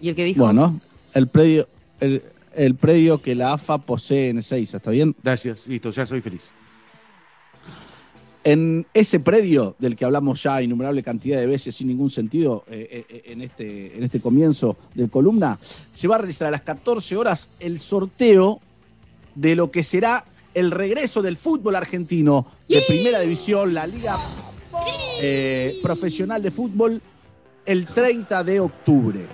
S8: ¿Y el que dijo?
S7: Bueno, el predio, el, el predio que la AFA posee en Ezeiza, ¿está bien?
S1: Gracias, listo, ya soy feliz.
S7: En ese predio del que hablamos ya innumerable cantidad de veces sin ningún sentido eh, eh, en, este, en este comienzo de columna, se va a realizar a las 14 horas el sorteo de lo que será el regreso del fútbol argentino de primera división, la Liga eh, Profesional de Fútbol, el 30 de octubre.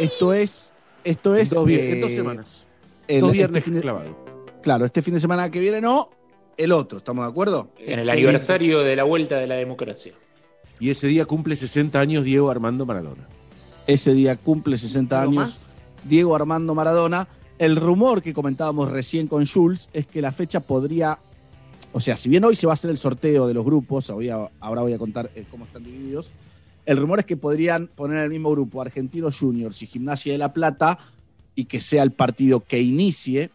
S7: Esto es. Esto es.
S1: En dos,
S7: eh,
S1: en dos semanas.
S7: el-
S1: dos
S7: este
S1: viernes clavado.
S7: Claro, este fin de semana que viene no, el otro, ¿estamos de acuerdo?
S6: En el
S7: Sí.
S6: aniversario de la vuelta de la democracia.
S1: Y ese día cumple 60 años Diego Armando Maradona.
S7: Ese día cumple 60
S1: ¿Algo
S7: años Diego Armando Maradona. El rumor que comentábamos recién con Jules es que la fecha podría. O sea, si bien hoy se va a hacer el sorteo de los grupos, a- ahora voy a contar eh, cómo están divididos. El rumor es que podrían poner en el mismo grupo Argentinos Juniors y Gimnasia de La Plata y que sea el partido que inicie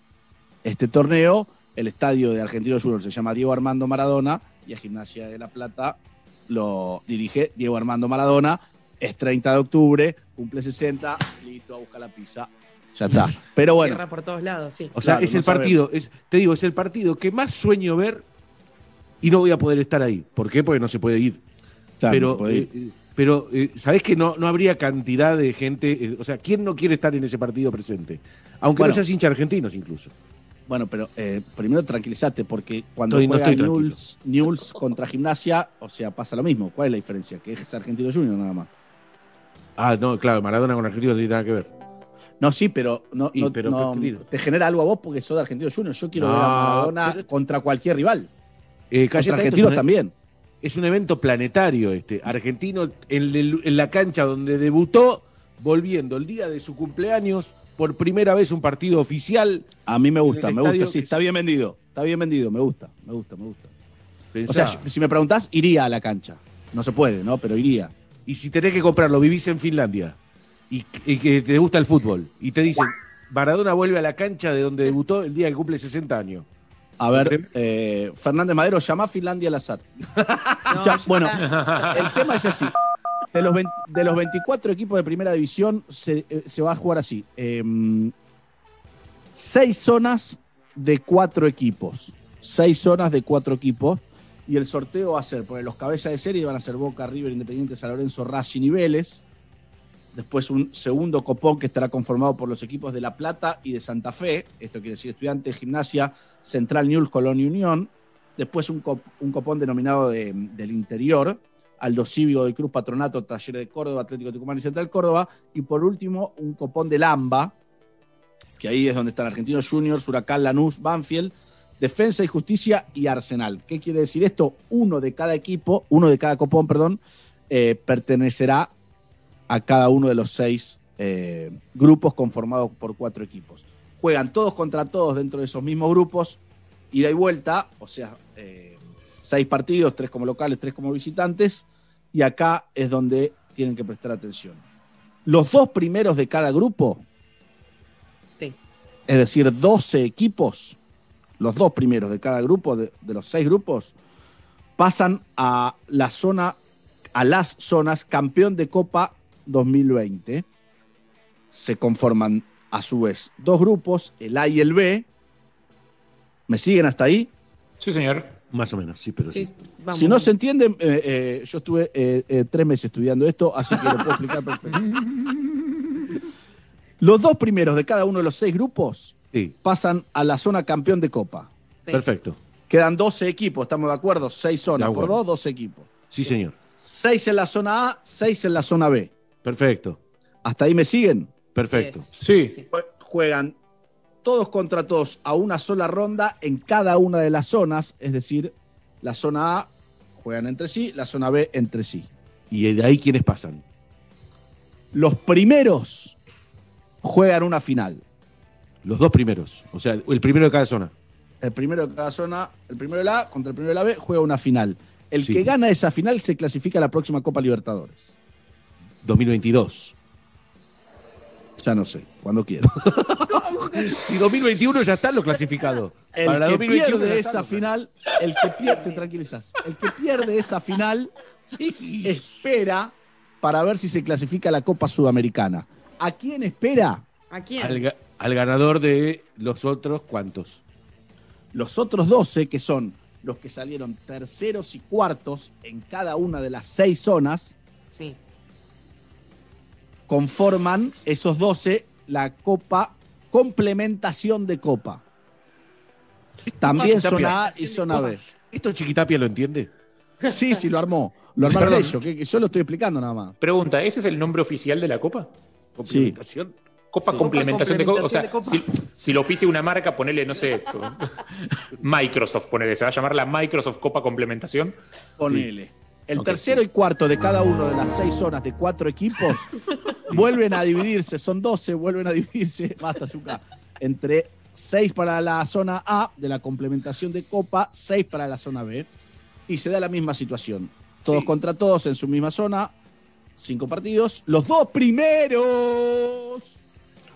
S7: este torneo. El estadio de Argentinos Juniors se llama Diego Armando Maradona y a Gimnasia de La Plata lo dirige Diego Armando Maradona. Es 30 de octubre, cumple 60, listo, a buscar la pizza. Ya está. Pero bueno,
S8: Cierra por todos lados, sí.
S1: O sea,
S7: Claro,
S1: es
S7: no
S1: el partido, es, te digo, es el partido que más sueño ver y no voy a poder estar ahí. ¿Por qué? Porque no se puede ir.
S7: Claro,
S1: pero,
S7: no se puede ir.
S1: eh, eh, pero eh, ¿sabés que no, no habría cantidad de gente? eh, o sea, ¿quién no quiere estar en ese partido presente? Aunque
S7: Bueno.
S1: no seas hincha argentinos incluso.
S7: Bueno, pero eh, primero tranquilízate, porque cuando
S1: Estoy- no
S7: juega. Newell's, Newell's contra Gimnasia, o sea, pasa lo mismo. ¿Cuál es la diferencia? Que es Argentino Junior nada más.
S1: Ah, no, claro, Maradona con Argentinos no tiene nada que ver.
S7: No, sí, pero, no, no-
S1: pero,
S7: no- te genera algo a vos porque sos de Argentino Junior. Yo quiero
S1: No,
S7: ver a Maradona contra cualquier rival.
S1: Eh,
S7: contra argentinos
S1: un-
S7: también.
S1: Es un evento planetario este. Argentino en la cancha donde debutó, volviendo el día de su cumpleaños, por primera vez un partido oficial.
S7: A mí me gusta, me gusta, sí, está bien vendido. Está bien vendido, me gusta, me gusta, me gusta.
S1: Pensá.
S7: O sea, si me preguntás, iría a la cancha. No se puede, ¿no? Pero iría.
S1: Y si tenés que comprarlo, vivís en Finlandia y, y que te gusta el fútbol y te dicen, Maradona vuelve a la cancha de donde debutó el día que cumple 60 años.
S7: A ver, eh, Fernández Madero, llama a Finlandia al azar. Ya, bueno, el tema es así. De los, 20 de los 24 equipos de primera división se, eh, se va a jugar así. Em, seis zonas de cuatro equipos. Seis zonas de cuatro equipos. Y el sorteo va a ser, porque los cabezas de serie van a ser Boca, River, Independiente, San Lorenzo, Racing y. Después un segundo copón que estará conformado por los equipos de La Plata y de Santa Fe. Esto quiere decir Estudiantes, Gimnasia, Central News, Colón y Unión. Después un, cop- un copón denominado de- del interior, Aldo Cívico de Cruz Patronato, Taller de Córdoba, Atlético Tucumán y Central Córdoba. Y por último, un copón del AMBA, que ahí es donde están Argentinos Juniors, Huracán, Lanús, Banfield, Defensa y Justicia y Arsenal. ¿Qué quiere decir esto? Uno de cada equipo, uno de cada copón, perdón, eh, pertenecerá a cada uno de los seis eh, grupos conformados por cuatro equipos. Juegan todos contra todos dentro de esos mismos grupos, ida y vuelta, o sea, eh, seis partidos, tres como locales, tres como visitantes, y acá es donde tienen que prestar atención. Los dos primeros de cada grupo,
S8: Sí.
S7: es decir, 12 equipos, los dos primeros de cada grupo, de, de los seis grupos, pasan a la zona, a las zonas campeón de Copa 2020. Se conforman a su vez dos grupos, el A y el B. ¿Me siguen hasta ahí?
S6: Sí, señor.
S1: Más o menos, sí, pero sí.
S7: Si no se entiende, eh, eh, yo estuve eh, eh, tres meses estudiando esto, así que lo puedo explicar perfecto. Los dos primeros de cada uno de los seis grupos
S1: Sí.
S7: pasan a la zona campeón de Copa.
S1: Perfecto.
S7: Quedan 12 equipos, ¿estamos de acuerdo? Seis zonas por dos, 12 equipos.
S1: Sí, señor.
S7: Seis en la zona A, seis en la zona B.
S1: Perfecto.
S7: ¿Hasta ahí me siguen?
S1: Perfecto.
S6: Sí.
S7: Jue- Juegan todos contra todos a una sola ronda en cada una de las zonas, es decir, la zona A juegan entre sí, la zona B entre sí.
S1: ¿Y de ahí quiénes pasan?
S7: Los primeros juegan una final.
S1: Los dos primeros. O sea, el primero de cada zona.
S7: El primero de cada zona, el primero de la A contra el primero de la B, juega una final. El
S1: Sí.
S7: que gana esa final se clasifica a la próxima Copa Libertadores.
S1: 2022.
S7: Ya no sé, cuando quiera.
S1: Si 2021 ya está lo clasificado.
S7: El
S1: Para
S7: que
S1: 2021 ya
S7: pierde esa final, el que pierde, te tranquilizas, el que pierde esa final espera para ver si se clasifica a la Copa Sudamericana. ¿A quién espera?
S8: ¿A quién?
S1: Al, ga- al ganador de los otros, ¿cuántos?
S7: Los otros 12, que son los que salieron terceros y cuartos en cada una de las seis zonas,
S8: Sí.
S7: Conforman esos 12 la Copa Complementación de Copa. También zona A y zona B.
S1: ¿Esto Chiquitapia lo entiende?
S7: Sí, sí, lo armó. Lo armaron ellos, que, que yo lo estoy explicando nada más.
S6: Pregunta, ¿ese es el nombre oficial de la Copa?
S1: ¿Complementación?
S6: Copa
S7: Sí.
S6: complementación de Copa. O sea, si, si lo pise una marca, ponele, no sé, Microsoft, ponele, se va a llamar la Microsoft Copa Complementación.
S7: Ponele. El tercero y cuarto de cada uno de las seis zonas de cuatro equipos vuelven a dividirse, son 12, vuelven a dividirse, basta, Zucca, entre seis para la zona A de la complementación de Copa, seis para la zona B, y se da la misma situación. Todos contra todos en su misma zona, cinco partidos, los dos primeros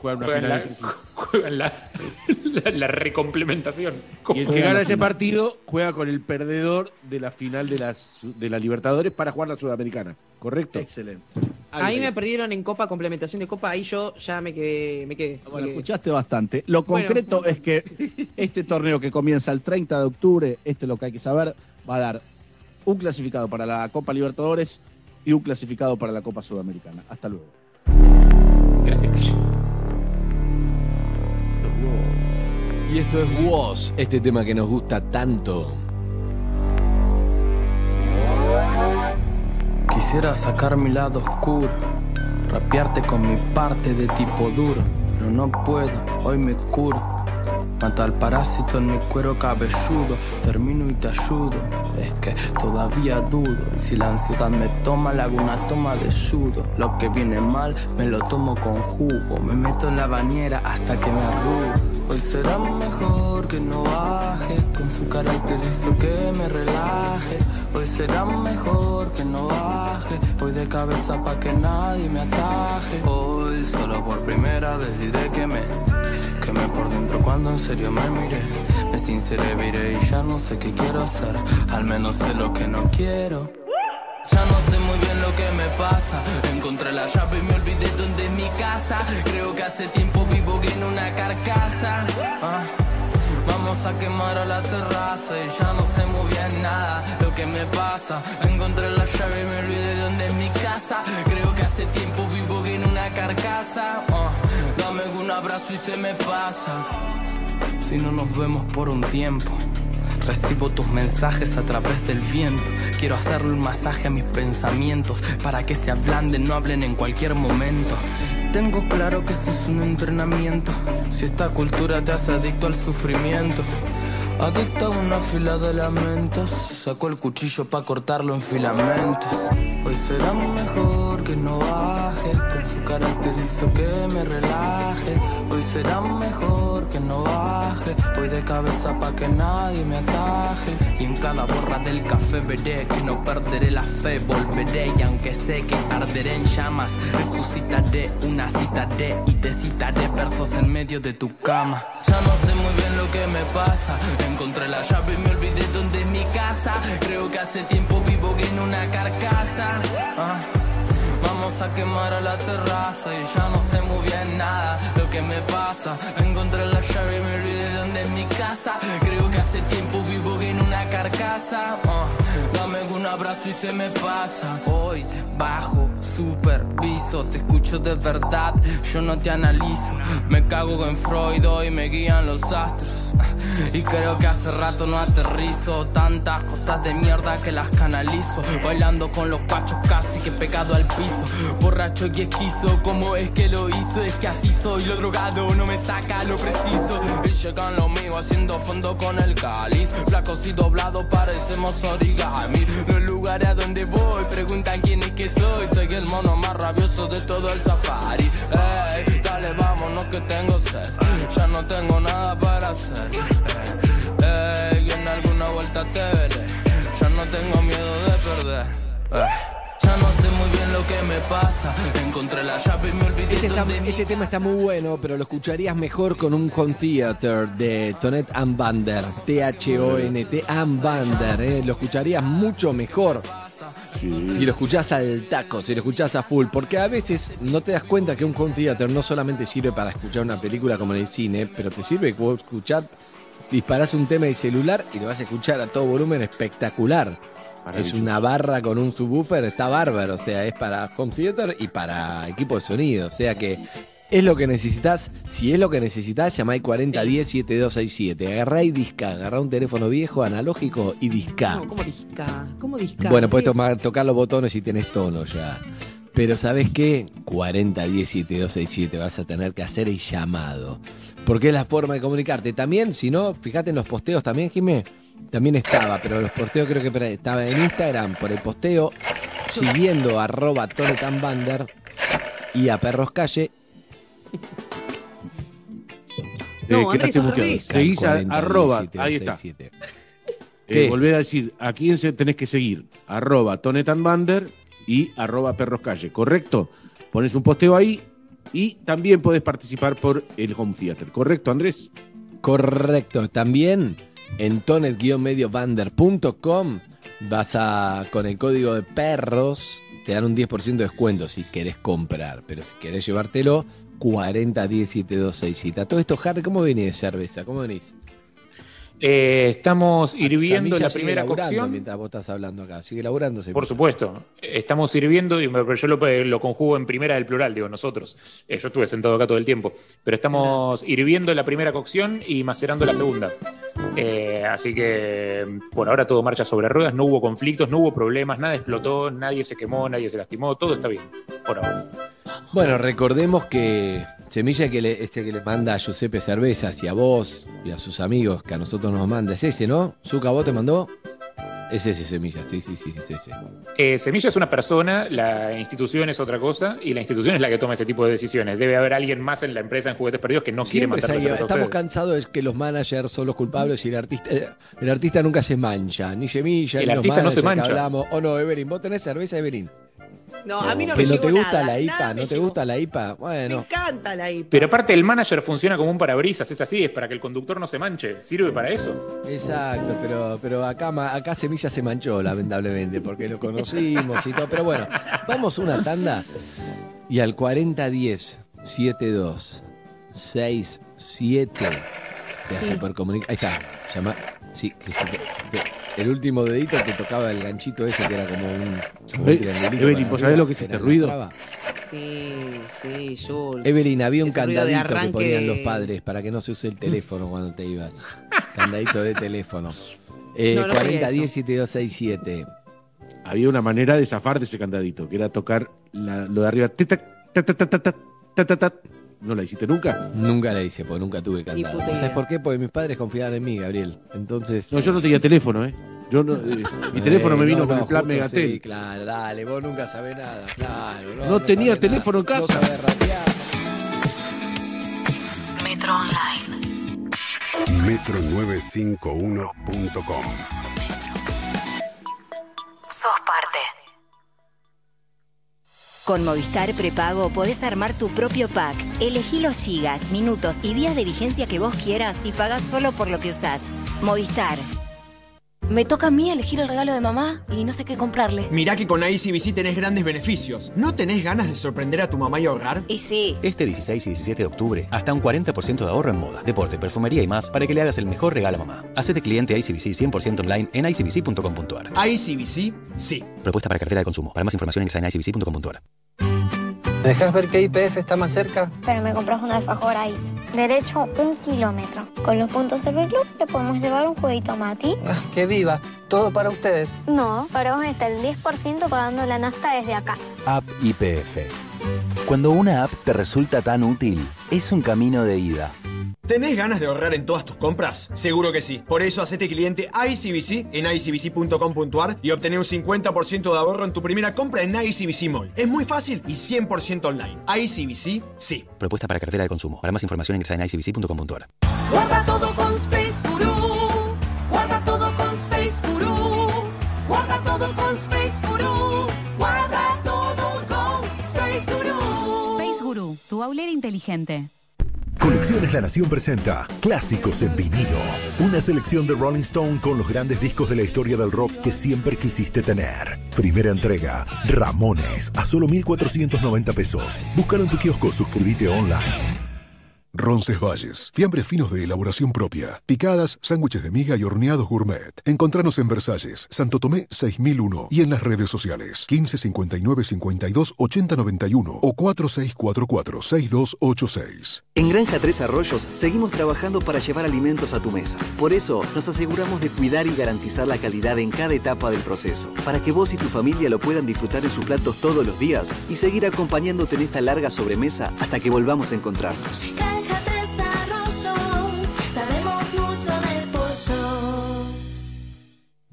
S1: Juegan una
S6: Juegan
S1: final
S6: la,
S1: entre sí.
S6: juegan la, la- la recomplementación.
S1: Y el que gana ese partido juega con el perdedor de la final de la, su- de la Libertadores para jugar la Sudamericana. ¿Correcto?
S7: Excelente.
S8: Ahí me perdieron en Copa, complementación de Copa, ahí yo ya me quedé. Me quedé,
S7: Bueno,
S8: me quedé.
S7: escuchaste bastante. Lo
S8: Bueno,
S7: concreto es que este torneo que comienza el 30 de octubre, este es lo que hay que saber, va a dar un clasificado para la Copa Libertadores y un clasificado para la Copa Sudamericana. Hasta luego.
S6: Gracias, Calle.
S4: Y esto es WOS, este tema que nos gusta tanto.
S31: Quisiera sacar mi lado oscuro, rapearte con mi parte de tipo duro, pero no puedo, hoy me curo. Mata al parásito en mi cuero cabelludo, termino y te ayudo. Es que todavía dudo, y si la ansiedad me toma, le hago una toma de sudo. Lo que viene mal, me lo tomo con jugo, me meto en la bañera hasta que me arrugo. Hoy será mejor que no baje, con su carácter hizo que me relaje. Hoy será mejor que no baje, voy de cabeza pa' que nadie me ataje. Hoy solo por primera vez diré que me quemé por dentro cuando en serio me miré. Me sinceré, viré y ya no sé qué quiero hacer, al menos sé lo que no quiero. Ya no sé muy bien lo que me pasa. Encontré la llave y me olvidé dónde es mi casa. Creo que hace tiempo vivo en una carcasa. Ah, Vamos a quemar a la terraza y ya no sé muy bien nada lo que me pasa. Encontré la llave y me olvidé de dónde es mi casa. Creo que hace tiempo vivo en una carcasa. Ah, dame un abrazo y se me pasa. Si no nos vemos por un tiempo. Recibo tus mensajes a través del viento. Quiero hacerle un masaje a mis pensamientos para que se ablanden, no hablen en cualquier momento. Tengo claro que ese es un entrenamiento. Si esta cultura te hace adicto al sufrimiento. Adicta a una fila de lamentos. Sacó el cuchillo para cortarlo en filamentos. Hoy será mejor que no baje. Con su carácter hizo que me relaje. Hoy será mejor que no baje. Voy de cabeza pa' que nadie me ataje. Y en cada borra del café veré que no perderé la fe. Volveré y aunque sé que arderé en llamas, resucitaré una cita de y te citaré versos en medio de tu cama. Ya no sé muy bien que me pasa. Encontré la llave y me olvidé dónde es mi casa. Creo que hace tiempo vivo en una carcasa. Ah. Vamos a quemar a la terraza y ya no sé muy bien nada lo que me pasa. Encontré la llave y me olvidé de dónde es mi casa. Creo que hace tiempo vivo en una carcasa. Ah, un abrazo y se me pasa. Hoy bajo, superviso, te escucho de verdad, yo no te analizo. Me cago en Freud hoy me guían los astros. Y creo que hace rato no aterrizo Tantas cosas de mierda que las canalizo Bailando con los pachos casi que pegado al piso Borracho y esquizo, ¿cómo es que lo hizo? Es que así soy, lo drogado no me saca lo preciso Y llegan los míos haciendo fondo con el cáliz Flacos y doblados parecemos origami a donde voy. Preguntan quién es que soy. Soy el mono más rabioso de todo el safari. Ey, dale vámonos que tengo sed. Ya no tengo nada para hacer. Ey, en alguna vuelta te veré. Ya no tengo miedo de perder. Ey, Ya no sé muy bien lo que me pasa Encontré la llave y me olvidé
S4: Este, está- este tema está muy bueno, pero lo escucharías mejor con un Home Theater de Tonet and Bander. T-H-O-N-T and Bander. eh. Lo escucharías mucho mejor. Si lo escuchás al taco, si lo escuchás a full, porque a veces no te das cuenta que un home theater no solamente sirve para escuchar una película como en el cine, pero te sirve escuchar, disparás un tema de celular y lo vas a escuchar a todo volumen espectacular. Es una barra con un subwoofer, está bárbaro, o sea, es para home theater y para equipo de sonido, o sea que es lo que necesitas. Si es lo que necesitas, llamá al 4010-7267. Agarrá y disca, agarrá un teléfono viejo, analógico y disca.
S8: No, ¿Cómo disca? ¿Cómo disca?
S4: Bueno, puedes tocar los botones si tenés tono ya. Pero ¿sabes qué? 4010-7267 vas a tener que hacer el llamado. Porque es la forma de comunicarte. También, si no, fíjate en los posteos también, Jimé. También estaba, pero los posteos creo que estaba en Instagram por el posteo, siguiendo arroba Bander y a Perros Calle.
S8: No,
S1: Eh,
S8: al
S1: muteado.
S8: revés.
S1: Seguís a
S4: 40,
S1: arroba,
S4: 17,
S1: ahí está.
S4: 67.
S1: Eh, volver a decir, ¿a quién se tenés que seguir? Arroba Bander y arroba Perros Calle, ¿correcto? Pones un posteo ahí y también podés participar por el Home Theater, ¿correcto, Andrés?
S4: Correcto. También en tonet-bander.com vas a, con el código de perros, te dan un 10% de descuento si querés comprar. Pero si querés llevártelo, 40-10-7267. Todo esto, Harry, ¿cómo venís de cerveza? ¿Cómo venís?
S6: Eh, estamos hirviendo la primera cocción.
S4: Mientras vos estás hablando acá. Sigue laburando.
S6: Por supuesto. Estamos hirviendo, y yo lo, lo conjugo en primera del plural, digo nosotros. Eh, yo estuve sentado acá todo el tiempo. Pero estamos hirviendo la primera cocción y macerando la segunda. Eh, así que, bueno, ahora todo marcha sobre ruedas, no hubo conflictos, no hubo problemas, nada explotó, nadie se quemó, nadie se lastimó, todo está bien. Por ahora.
S4: Bueno, recordemos que Semilla que le, este que le manda a Giuseppe Cervezas y a vos y a sus amigos que a nosotros nos manda es ese, ¿no? Zuka, ¿vos te mandó? Es ese Semilla, sí, sí, sí, es ese.
S6: Eh, Semilla es una persona, la institución es otra cosa, y la institución es la que toma ese tipo de decisiones. Debe haber alguien más en la empresa en Juguetes Perdidos que no quiere
S4: Siempre
S6: mandarles
S4: se-
S6: a
S4: estamos cansados de que los managers son los culpables y el artista, eh, el artista nunca se mancha, ni Semilla,
S6: El
S4: ni los
S6: artista no se mancha.
S4: hablamos. O no, Evelyn, vos tenés cerveza, Evelyn.
S8: No, a mí no
S4: que
S8: me
S4: no te gusta
S8: nada,
S4: la IPA,
S8: nada
S4: no
S8: me
S4: te
S8: llegó.
S4: gusta la IPA.
S8: Me
S4: Bueno,
S8: encanta la IPA.
S6: Pero aparte el manager funciona como un parabrisas, es así, es para que el conductor no se manche. ¿Sirve para eso?
S4: Exacto, pero, pero acá, acá Semilla se manchó, lamentablemente, porque lo conocimos y todo. Pero bueno, vamos una tanda y al 4010 72 67 Te
S8: Sí.
S4: supercomunica- Ahí está. Llama. Sí, que se te- se te- el último dedito te tocaba el ganchito ese que era como un, como un triangulito
S1: Evelyn, ¿vos sabés lo que es
S4: se
S1: este ruido?
S8: Sí, sí, Jules.
S4: Evelyn, había un
S8: Ese
S4: candadito que ponían
S8: de-
S4: los padres para que no se use el teléfono cuando te ibas. Candadito de teléfono. Eh,
S8: No, no sabía
S4: 40
S8: eso.
S4: 10 7267.
S1: Había una manera de zafar de ese candadito, que era tocar la- lo de arriba. tic, tac, tac, tac, ¿No la hiciste nunca?
S4: Nunca la hice, porque nunca tuve candado.
S8: puta
S4: ¿Sabes por qué? Porque mis padres confiaban en mí, Gabriel. Entonces.
S1: No, yo no tenía teléfono, ¿eh? Yo no, eh, mi teléfono me
S4: Eh,
S1: vino
S4: no,
S1: con
S4: no,
S1: el plan Megatel.
S4: Sí, claro, dale, vos nunca sabés nada, claro.
S1: No tenía teléfono en
S4: nada,
S1: casa.
S4: sabés rapear.
S13: Metro Online.
S32: Metro951.com
S13: Sos parte.
S33: Con Movistar Prepago podés armar tu propio pack. Elegí los gigas, minutos y días de vigencia que vos quieras y pagás solo por lo que usás. Movistar.
S34: Me toca a mí elegir el regalo de mamá y no sé qué comprarle.
S35: Mirá que con ICBC tenés grandes beneficios. ¿No tenés ganas de sorprender a tu mamá y ahorrar?
S34: Y sí.
S36: Este 16 y 17 de octubre, hasta un 40% de ahorro en moda, deporte, perfumería y más para que le hagas el mejor regalo a mamá. Hacete cliente ICBC 100% online en icbc.com.ar.
S35: ICBC, sí.
S36: Propuesta para cartera de consumo. Para más información ingresa en icbc.com.ar.
S37: ¿Me dejas ver qué IPF está más cerca?
S38: Pero me compras un alfajor ahí. Derecho un kilómetro. Con los puntos Club le podemos llevar un jueguito a Mati.
S37: Ah, ¡Que viva! Todo para ustedes.
S38: No, para vos está el 10% pagando la nafta desde acá.
S39: App IPF. Cuando una app te resulta tan útil, es un camino de ida.
S35: ¿Tenés ganas de ahorrar en todas tus compras? Seguro que sí. Por eso hacete cliente ICBC en icbc.com.ar y obtener un 50% de ahorro en tu primera compra en ICBC Mall. Es muy fácil y 100% online. ICBC, sí.
S36: Propuesta para cartera de consumo. Para más información ingresa en icbc.com.ar.
S13: Guarda todo con Space Guru. Guarda todo con Space Guru. Guarda todo con Space Guru. Guarda todo con Space Guru.
S27: Space Guru, tu baulera inteligente.
S3: Colecciones La Nación presenta Clásicos en vinilo. Una selección de Rolling Stone con los grandes discos de la historia del rock que siempre quisiste tener. Primera entrega, Ramones, a solo 1,490 pesos. Búscalo en tu kiosco, suscríbete online. Roncesvalles, fiambres finos de elaboración propia, picadas, sándwiches de miga y horneados gourmet. Encontranos en Versalles, Santo Tomé 6001 y en las redes sociales 15 59 52 80 91 o 4644 6286.
S40: En Granja Tres Arroyos seguimos trabajando para llevar alimentos a tu mesa. Por eso nos aseguramos de cuidar y garantizar la calidad en cada etapa del proceso, para que vos y tu familia lo puedan disfrutar en sus platos todos los días y seguir acompañándote en esta larga sobremesa hasta que volvamos a encontrarnos.
S13: Granja Tres Arroyos. Sabemos mucho del pollo.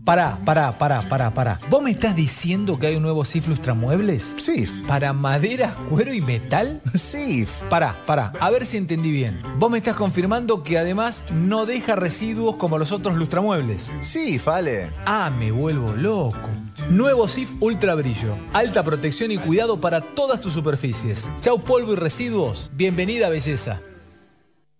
S24: Pará, pará, pará, pará, pará. ¿Vos me estás diciendo que hay un nuevo SIF Lustramuebles?
S41: SIF.
S24: ¿Para maderas, cuero y metal?
S41: SIF.
S24: Pará, pará, a ver si entendí bien. Vos me estás confirmando que además no deja residuos como los otros lustramuebles.
S41: SIF, Ale.
S24: Ah, me vuelvo loco. Nuevo SIF Ultra Brillo. Alta protección y cuidado para todas tus superficies. Chau polvo y residuos. Bienvenida belleza.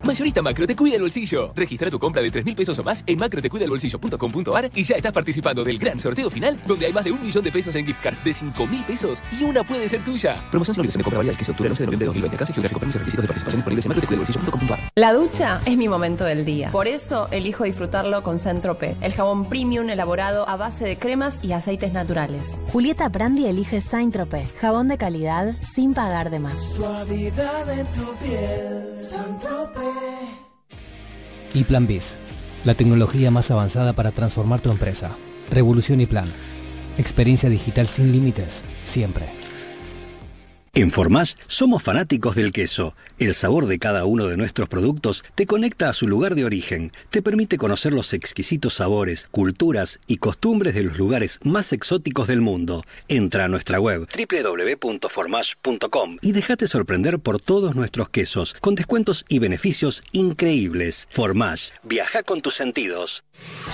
S42: Mayorista Macro te cuida el bolsillo. Registra tu compra de 3 mil pesos o más en macrotecuidaelbolsillo.com.ar y ya estás participando del gran sorteo final, donde hay más de un millón de pesos en gift cards de 5 mil pesos y una puede ser tuya. Promoción sin obligación de compra válida del 15 de octubre al 11 de noviembre de 2020. Casa geográfico, permiso y requisitos de participación disponibles en macrotecuidaelbolsillo.com.ar.
S43: La ducha es mi momento del día. Por eso elijo disfrutarlo con Centrope, el jabón premium elaborado a base de cremas y aceites naturales.
S16: Julieta Brandi elige Saint-Tropez, jabón de calidad sin pagar de más.
S13: Suavidad en tu piel, Saint-Tropez.
S44: Y Plan Biz, la tecnología más avanzada para transformar tu empresa. Revolución y Plan. Experiencia digital sin límites, siempre.
S45: En Formash somos fanáticos del queso. El sabor de cada uno de nuestros productos te conecta a su lugar de origen, te permite conocer los exquisitos sabores, culturas y costumbres de los lugares más exóticos del mundo. Entra a nuestra web www.formash.com y déjate sorprender por todos nuestros quesos, con descuentos y beneficios increíbles. Formash, viaja con tus sentidos.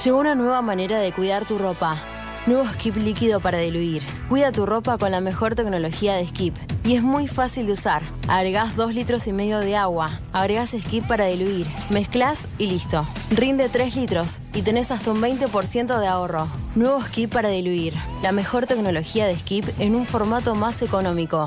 S16: Llegó una nueva manera de cuidar tu ropa. Nuevo Skip líquido para diluir. Cuida tu ropa con la mejor tecnología de Skip. Y es muy fácil de usar. Agregás 2 litros y medio de agua. Agregás Skip para diluir. Mezclas y listo. Rinde 3 litros y tenés hasta un 20% de ahorro. Nuevo Skip para diluir. La mejor tecnología de Skip en un formato más económico.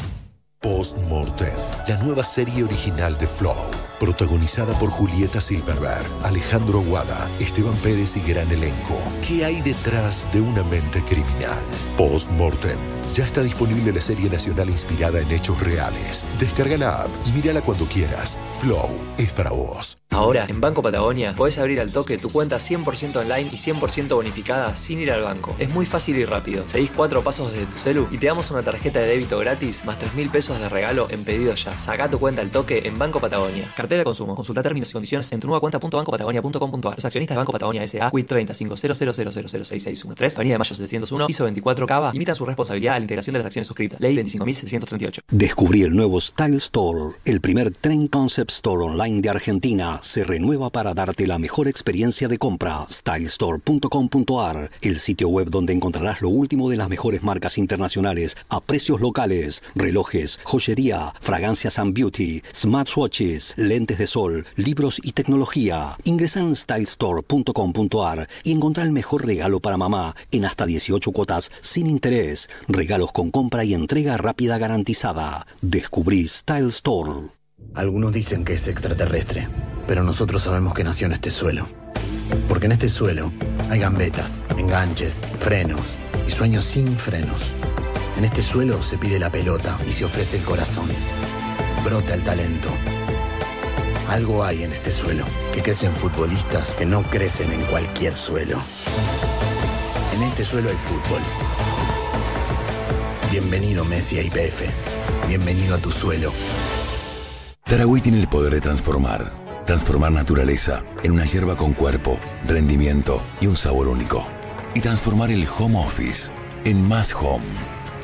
S10: Postmortem, la nueva serie original de Flow.
S46: Protagonizada por Julieta Silverberg, Alejandro Aguada, Esteban Pérez y gran elenco. ¿Qué hay detrás de una mente criminal? Post-Mortem. Ya está disponible la serie nacional inspirada en hechos reales. Descarga la app y mírala cuando quieras. Flow es para vos.
S47: Ahora, en Banco Patagonia, podés abrir al toque tu cuenta 100% online y 100% bonificada sin ir al banco. Es muy fácil y rápido. Seguís cuatro pasos desde tu celu y te damos una tarjeta de débito gratis más 3 mil pesos de regalo en pedido ya. Saca tu cuenta al toque en Banco Patagonia. De consumo. Consulta términos y condiciones en tu nueva cuenta.bancopatagonia.com.ar. Los accionistas de Banco Patagonia S.A. Quit 30 500006613 Avenida de Mayo 701, piso 24 Cava, limitan su responsabilidad a la integración de las acciones suscritas. Ley 25.738.
S45: Descubrí el nuevo Style Store, el primer Trend Concept Store online de Argentina. Se renueva para darte la mejor experiencia de compra. Stylestore.com.ar, el sitio web donde encontrarás lo último de las mejores marcas internacionales a precios locales, relojes, joyería, fragancias and beauty, smartwatches, de sol, libros y tecnología. Ingresa en stylestore.com.ar y encontrá el mejor regalo para mamá en hasta 18 cuotas sin interés. Regalos con compra y entrega rápida garantizada. Descubrí Style Store.
S23: Algunos dicen que es extraterrestre, pero nosotros sabemos que nació en este suelo. Porque en este suelo hay gambetas, enganches, frenos y sueños sin frenos. En este suelo se pide la pelota y se ofrece el corazón. Brota el talento. Algo hay en este suelo que crecen futbolistas que no crecen en cualquier suelo. En este suelo hay fútbol. Bienvenido Messi a IPF. Bienvenido a tu suelo.
S20: Tarahui tiene el poder de transformar. Transformar naturaleza en una hierba con cuerpo, rendimiento y un sabor único. Y transformar el home office en más home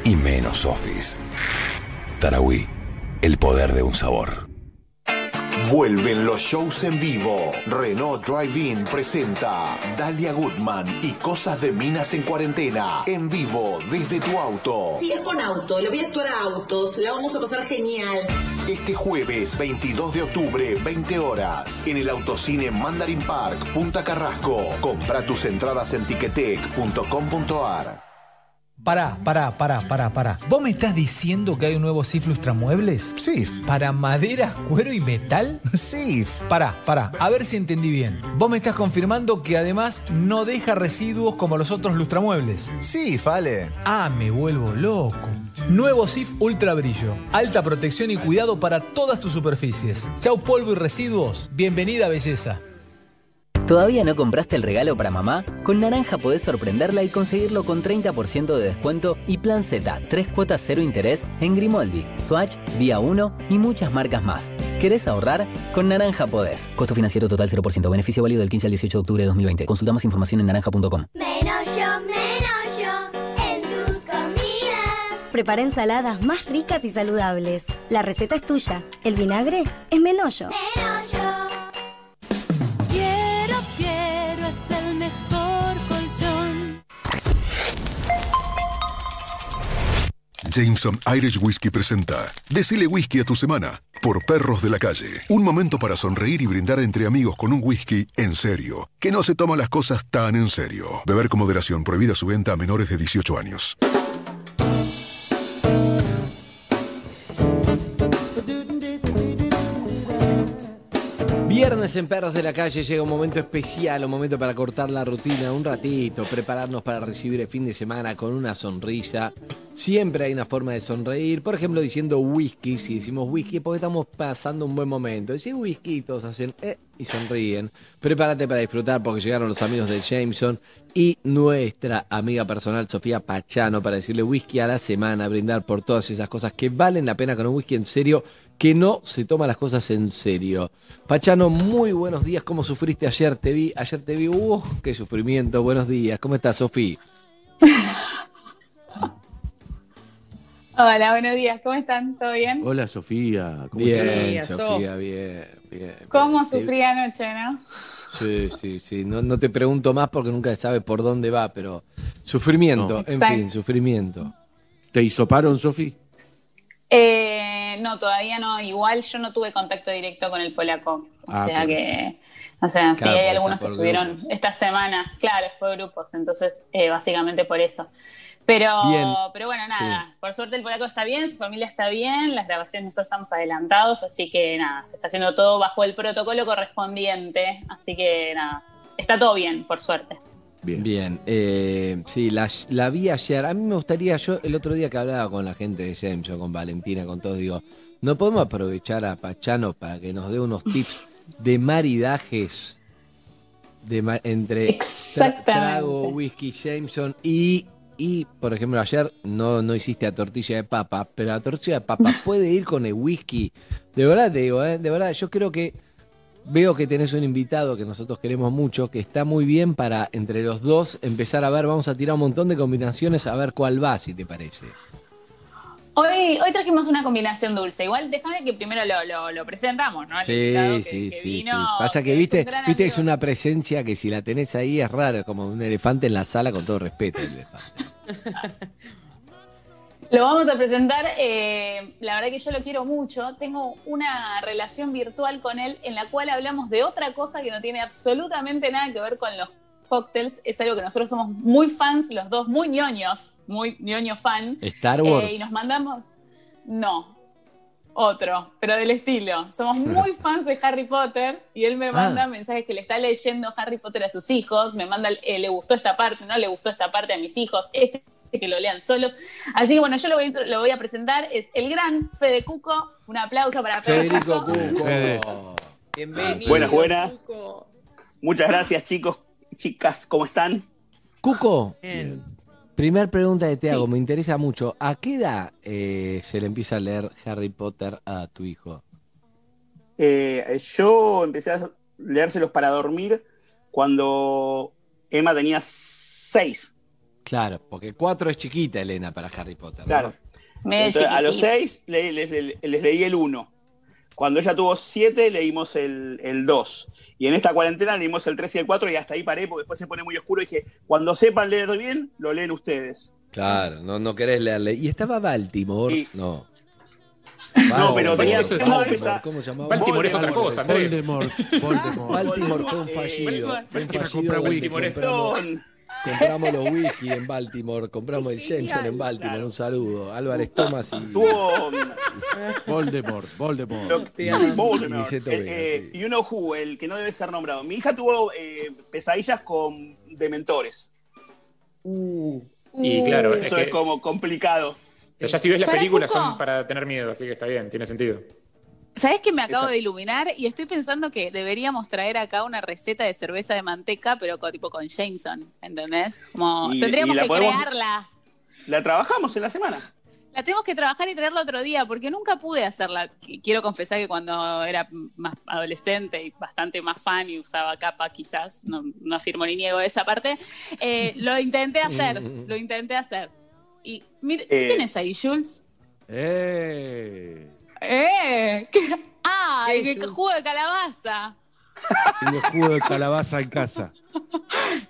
S20: y menos office. Tarahui, el poder de un sabor.
S10: Vuelven los shows en vivo. Renault Drive-In presenta Dalia Goodman y Cosas de Minas en Cuarentena. En vivo, desde tu auto.
S48: Sí, es con auto. Le voy a actuar a autos. La vamos a pasar genial.
S10: Este jueves 22 de octubre, 20 horas, en el Autocine Mandarin Park, Punta Carrasco. Compra tus entradas en tiquetec.com.ar.
S24: Pará, pará, pará, pará, pará. ¿Vos me estás diciendo que hay un nuevo SIF Lustramuebles?
S49: SIF.
S24: ¿Para madera, cuero y metal?
S49: SIF.
S24: Pará, pará, a ver si entendí bien. Vos me estás confirmando que además no deja residuos como los otros lustramuebles.
S49: SIF, Ale.
S24: Ah, me vuelvo loco. Nuevo SIF Ultra Brillo. Alta protección y cuidado para todas tus superficies. Chau polvo y residuos. Bienvenida belleza.
S50: ¿Todavía no compraste el regalo para mamá? Con Naranja podés sorprenderla y conseguirlo con 30% de descuento y Plan Z, 3 cuotas cero interés en Grimoldi, Swatch, Día 1 y muchas marcas más. ¿Querés ahorrar? Con Naranja podés. Costo financiero total 0%. Beneficio válido del 15 al 18 de octubre de 2020. Consulta más información en naranja.com.
S38: Menos yo, menos yo en tus comidas.
S1: Prepara ensaladas más ricas y saludables. La receta es tuya. El vinagre es Menollo.
S13: Quiero,
S3: Jameson Irish Whiskey presenta Decile whisky a tu semana por Perros de la Calle. Un momento para sonreír y brindar entre amigos con un whisky en serio, que no se toma las cosas tan en serio. Beber con moderación, prohibida su venta a menores de 18 años.
S4: Viernes en Perros de la Calle llega un momento especial, un momento para cortar la rutina un ratito, prepararnos para recibir el fin de semana con una sonrisa. Siempre hay una forma de sonreír, por ejemplo diciendo whisky, si decimos whisky porque estamos pasando un buen momento. Decir whisky, todos hacen eh y sonríen. Prepárate para disfrutar porque llegaron los amigos de Jameson y nuestra amiga personal Sofía Pachano para decirle whisky a la semana, brindar por todas esas cosas que valen la pena con un whisky en serio, que no se toma las cosas en serio. Pachano, muy buenos días, ¿cómo sufriste ayer? Te vi, ayer te vi, ¡uh! ¡Qué sufrimiento! Buenos días, ¿cómo estás, Sofía?
S50: Hola, buenos días, ¿cómo están? ¿Todo bien?
S1: Hola Sofía. ¿cómo
S4: Bien,
S1: estás?
S4: Sofía, bien, bien.
S50: ¿Cómo sufrí anoche, no?
S4: Sí, sí, sí. No, no te pregunto más porque nunca se sabe por dónde va, pero sufrimiento,
S50: No.
S4: en
S50: Exacto.
S4: fin, sufrimiento.
S1: ¿Te hisoparon, Sofía?
S50: Eh, no, todavía no. Igual yo no tuve contacto directo con el polaco. O
S1: Ah,
S50: sea que, o sea, sí hay algunos que
S1: por
S50: estuvieron
S1: grupos.
S50: esta semana. Claro, fue grupos, entonces eh, básicamente por eso. Pero,
S4: Bien.
S50: pero bueno, nada, por suerte el polaco está bien, su familia está bien, las grabaciones nosotros estamos adelantados, así que nada, se está haciendo todo bajo el protocolo correspondiente, así que nada, está todo bien, por suerte.
S4: Bien, eh, sí, la, la vi ayer. A mí me gustaría, yo el otro día que hablaba con la gente de Jameson, con Valentina, con todos, digo, ¿no podemos aprovechar a Pachano para que nos dé unos tips de maridajes de ma- entre tra- trago, whisky, Jameson y, y, por ejemplo, ayer no, no hiciste a tortilla de papa, pero la tortilla de papa puede ir con el whisky. De verdad te digo, ¿eh? de verdad, yo creo que Veo que tenés un invitado que nosotros queremos mucho, que está muy bien para entre los dos empezar a ver, vamos a tirar un montón de combinaciones a ver cuál va, si te parece.
S50: Hoy, hoy trajimos una combinación dulce, igual déjame que primero lo, lo, lo presentamos, ¿no?
S4: Sí,
S50: que-
S4: sí,
S50: que
S4: sí,
S50: vino,
S4: sí. Pasa que,
S50: es
S4: viste, que es una presencia que si la tenés ahí es rara, como un elefante en la sala, con todo respeto. el elefante.
S50: Lo vamos a presentar. eh, la verdad que yo lo quiero mucho. Tengo una relación virtual con él en la cual hablamos de otra cosa que no tiene absolutamente nada que ver con los cócteles. Es algo que nosotros somos muy fans, los dos, muy ñoños, muy ñoño fan.
S4: Star Wars.
S50: Eh, y nos mandamos. No. Otro, pero del estilo. Somos muy fans de Harry Potter y él me
S4: Ah.
S50: manda mensajes que le está leyendo Harry Potter a sus hijos. Me manda, eh, le gustó esta parte, no le gustó esta parte a mis hijos. Este que lo lean solos. Así que bueno, yo lo voy, a intro- lo voy a presentar. Es el gran Fede Cuco. Un aplauso para Fede
S4: Federico
S50: Cuco.
S4: Cuco.
S51: Bienvenido. Buenas, buenas. Muchas gracias, chicos, chicas, ¿cómo están?
S4: Cuco, primer pregunta que te hago, me interesa mucho. ¿A qué edad eh, se le empieza a leer Harry Potter a tu hijo?
S51: Eh, yo empecé a leérselos para dormir cuando Emma tenía seis.
S4: Claro, porque cuatro es chiquita, Elena, para Harry Potter.
S51: Claro. Entonces, a los seis le- les, les- les leí el uno. Cuando ella tuvo siete, leímos el, el dos. Y en esta cuarentena leímos el tres y el cuatro y hasta ahí paré porque después se pone muy oscuro y dije, cuando sepan leer bien, lo leen ustedes.
S4: Claro, no, no querés leerle. ¿Y estaba Baltimore? No.
S51: No, pero tenía-
S4: Baltimore, ¿Cómo se llamaba?
S51: Baltimore es otra cosa, Andrés.
S4: Voldemort. Voldemort. Baltimore fue un fallido. Fue un
S51: Empieza a
S4: Compramos, los whisky en Baltimore, compramos el Jameson en Baltimore. Un saludo. Álvarez Thomas y.
S51: Tuvo
S1: Voldemort, Voldemort.
S51: Lo- Voldemort. Eh, eh, You know who, el que no debe ser nombrado. Mi hija tuvo eh, pesadillas con dementores.
S6: Y claro, es
S51: Eso
S6: que-
S51: es como complicado.
S6: O sea, ya si ves las películas son para tener miedo, así que está bien, tiene sentido.
S50: ¿Sabés que me acabo de iluminar? Y estoy pensando que deberíamos traer acá una receta de cerveza de manteca, pero con, tipo con Jameson, ¿entendés? Como
S51: Y-
S50: tendríamos
S51: y la
S50: que
S51: podemos-
S50: crearla.
S51: La trabajamos en la semana.
S50: La tenemos que trabajar y traerla otro día, porque nunca pude hacerla. Qu- Quiero confesar que cuando era más adolescente y bastante más fan y usaba capa, quizás, no, no afirmo ni niego esa parte, eh, lo intenté hacer, lo intenté hacer. Y mire, ¿qué
S1: Eh.
S50: tenés ahí, Jules?
S1: ¡Eh!
S50: ¡Eh! ¿Qué? ¡Ay, qué jugo de calabaza!
S1: Tengo jugo de calabaza en casa.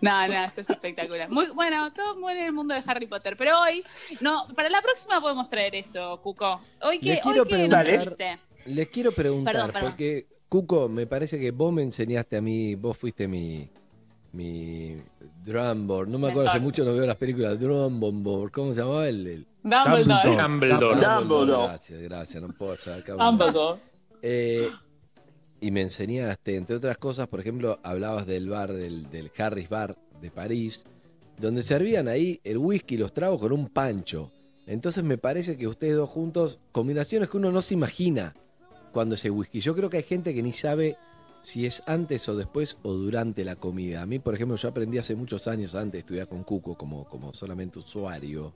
S50: No, no, esto es espectacular. Muy, bueno, todo muy en el mundo de Harry Potter. Pero hoy, no, para la próxima podemos traer eso, Cuco. Hoy que,
S4: Les quiero
S50: hoy que nos
S4: preguntar-? Les quiero preguntar,
S50: Perdón, perdón.
S4: porque Cuco, me parece que vos me enseñaste a mí, vos fuiste mi, mi Drumboard. No me acuerdo, hace mucho no veo las películas Drumboard. ¿Cómo se llamaba el? el-
S50: Dumbledore.
S6: Dumbledore.
S51: Dumbledore.
S4: Gracias, gracias, no puedo sacar.
S50: Dumbledore.
S4: Eh, y me enseñaste, entre otras cosas, por ejemplo, hablabas del bar, del, del Harris Bar de París, donde servían ahí el whisky y los tragos con un pancho. Entonces me parece que ustedes dos juntos, combinaciones que uno no se imagina cuando ese whisky. Yo creo que hay gente que ni sabe si es antes o después o durante la comida. A mí, por ejemplo, yo aprendí hace muchos años antes de estudiar con Cuco como, como solamente usuario,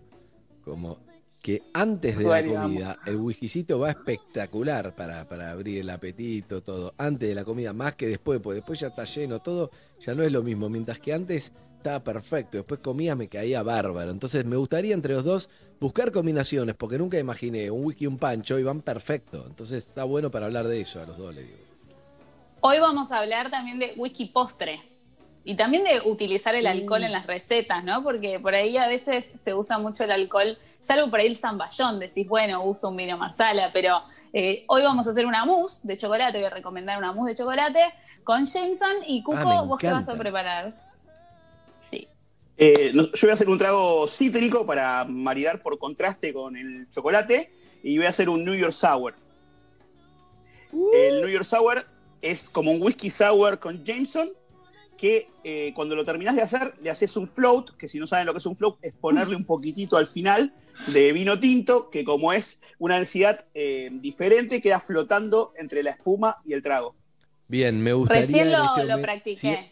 S4: como que antes de
S50: Usuario,
S4: la comida el whiskycito va espectacular para, para abrir el apetito, todo. Antes de la comida, más que después, porque después ya está lleno todo, ya no es lo mismo. Mientras que antes estaba perfecto, después comía, me caía bárbaro. Entonces me gustaría entre los dos buscar combinaciones, porque nunca imaginé un whisky y un pancho y van perfecto. Entonces está bueno para hablar de eso a los dos, le digo.
S50: Hoy vamos a hablar también de whisky postre. Y también de utilizar el alcohol en las recetas, ¿no? Porque por ahí a veces se usa mucho el alcohol, salvo por ahí el zamballón, decís, bueno, uso un vino marsala, pero eh, hoy vamos a hacer una mousse de chocolate, voy a recomendar una mousse de chocolate con Jameson y Cuco,
S4: Ah, me
S50: ¿vos qué vas a preparar? Sí.
S51: Eh, no- yo voy a hacer un trago cítrico para maridar por contraste con el chocolate y voy a hacer un New York Sour. El New York Sour es como un whisky sour con Jameson que eh, cuando lo terminás de hacer le haces un float, que si no saben lo que es un float es ponerle un poquitito al final de vino tinto, que como es una densidad eh, diferente queda flotando entre la espuma y el trago.
S4: Bien, me gustaría.
S50: Recién lo,
S4: este
S50: lo practiqué.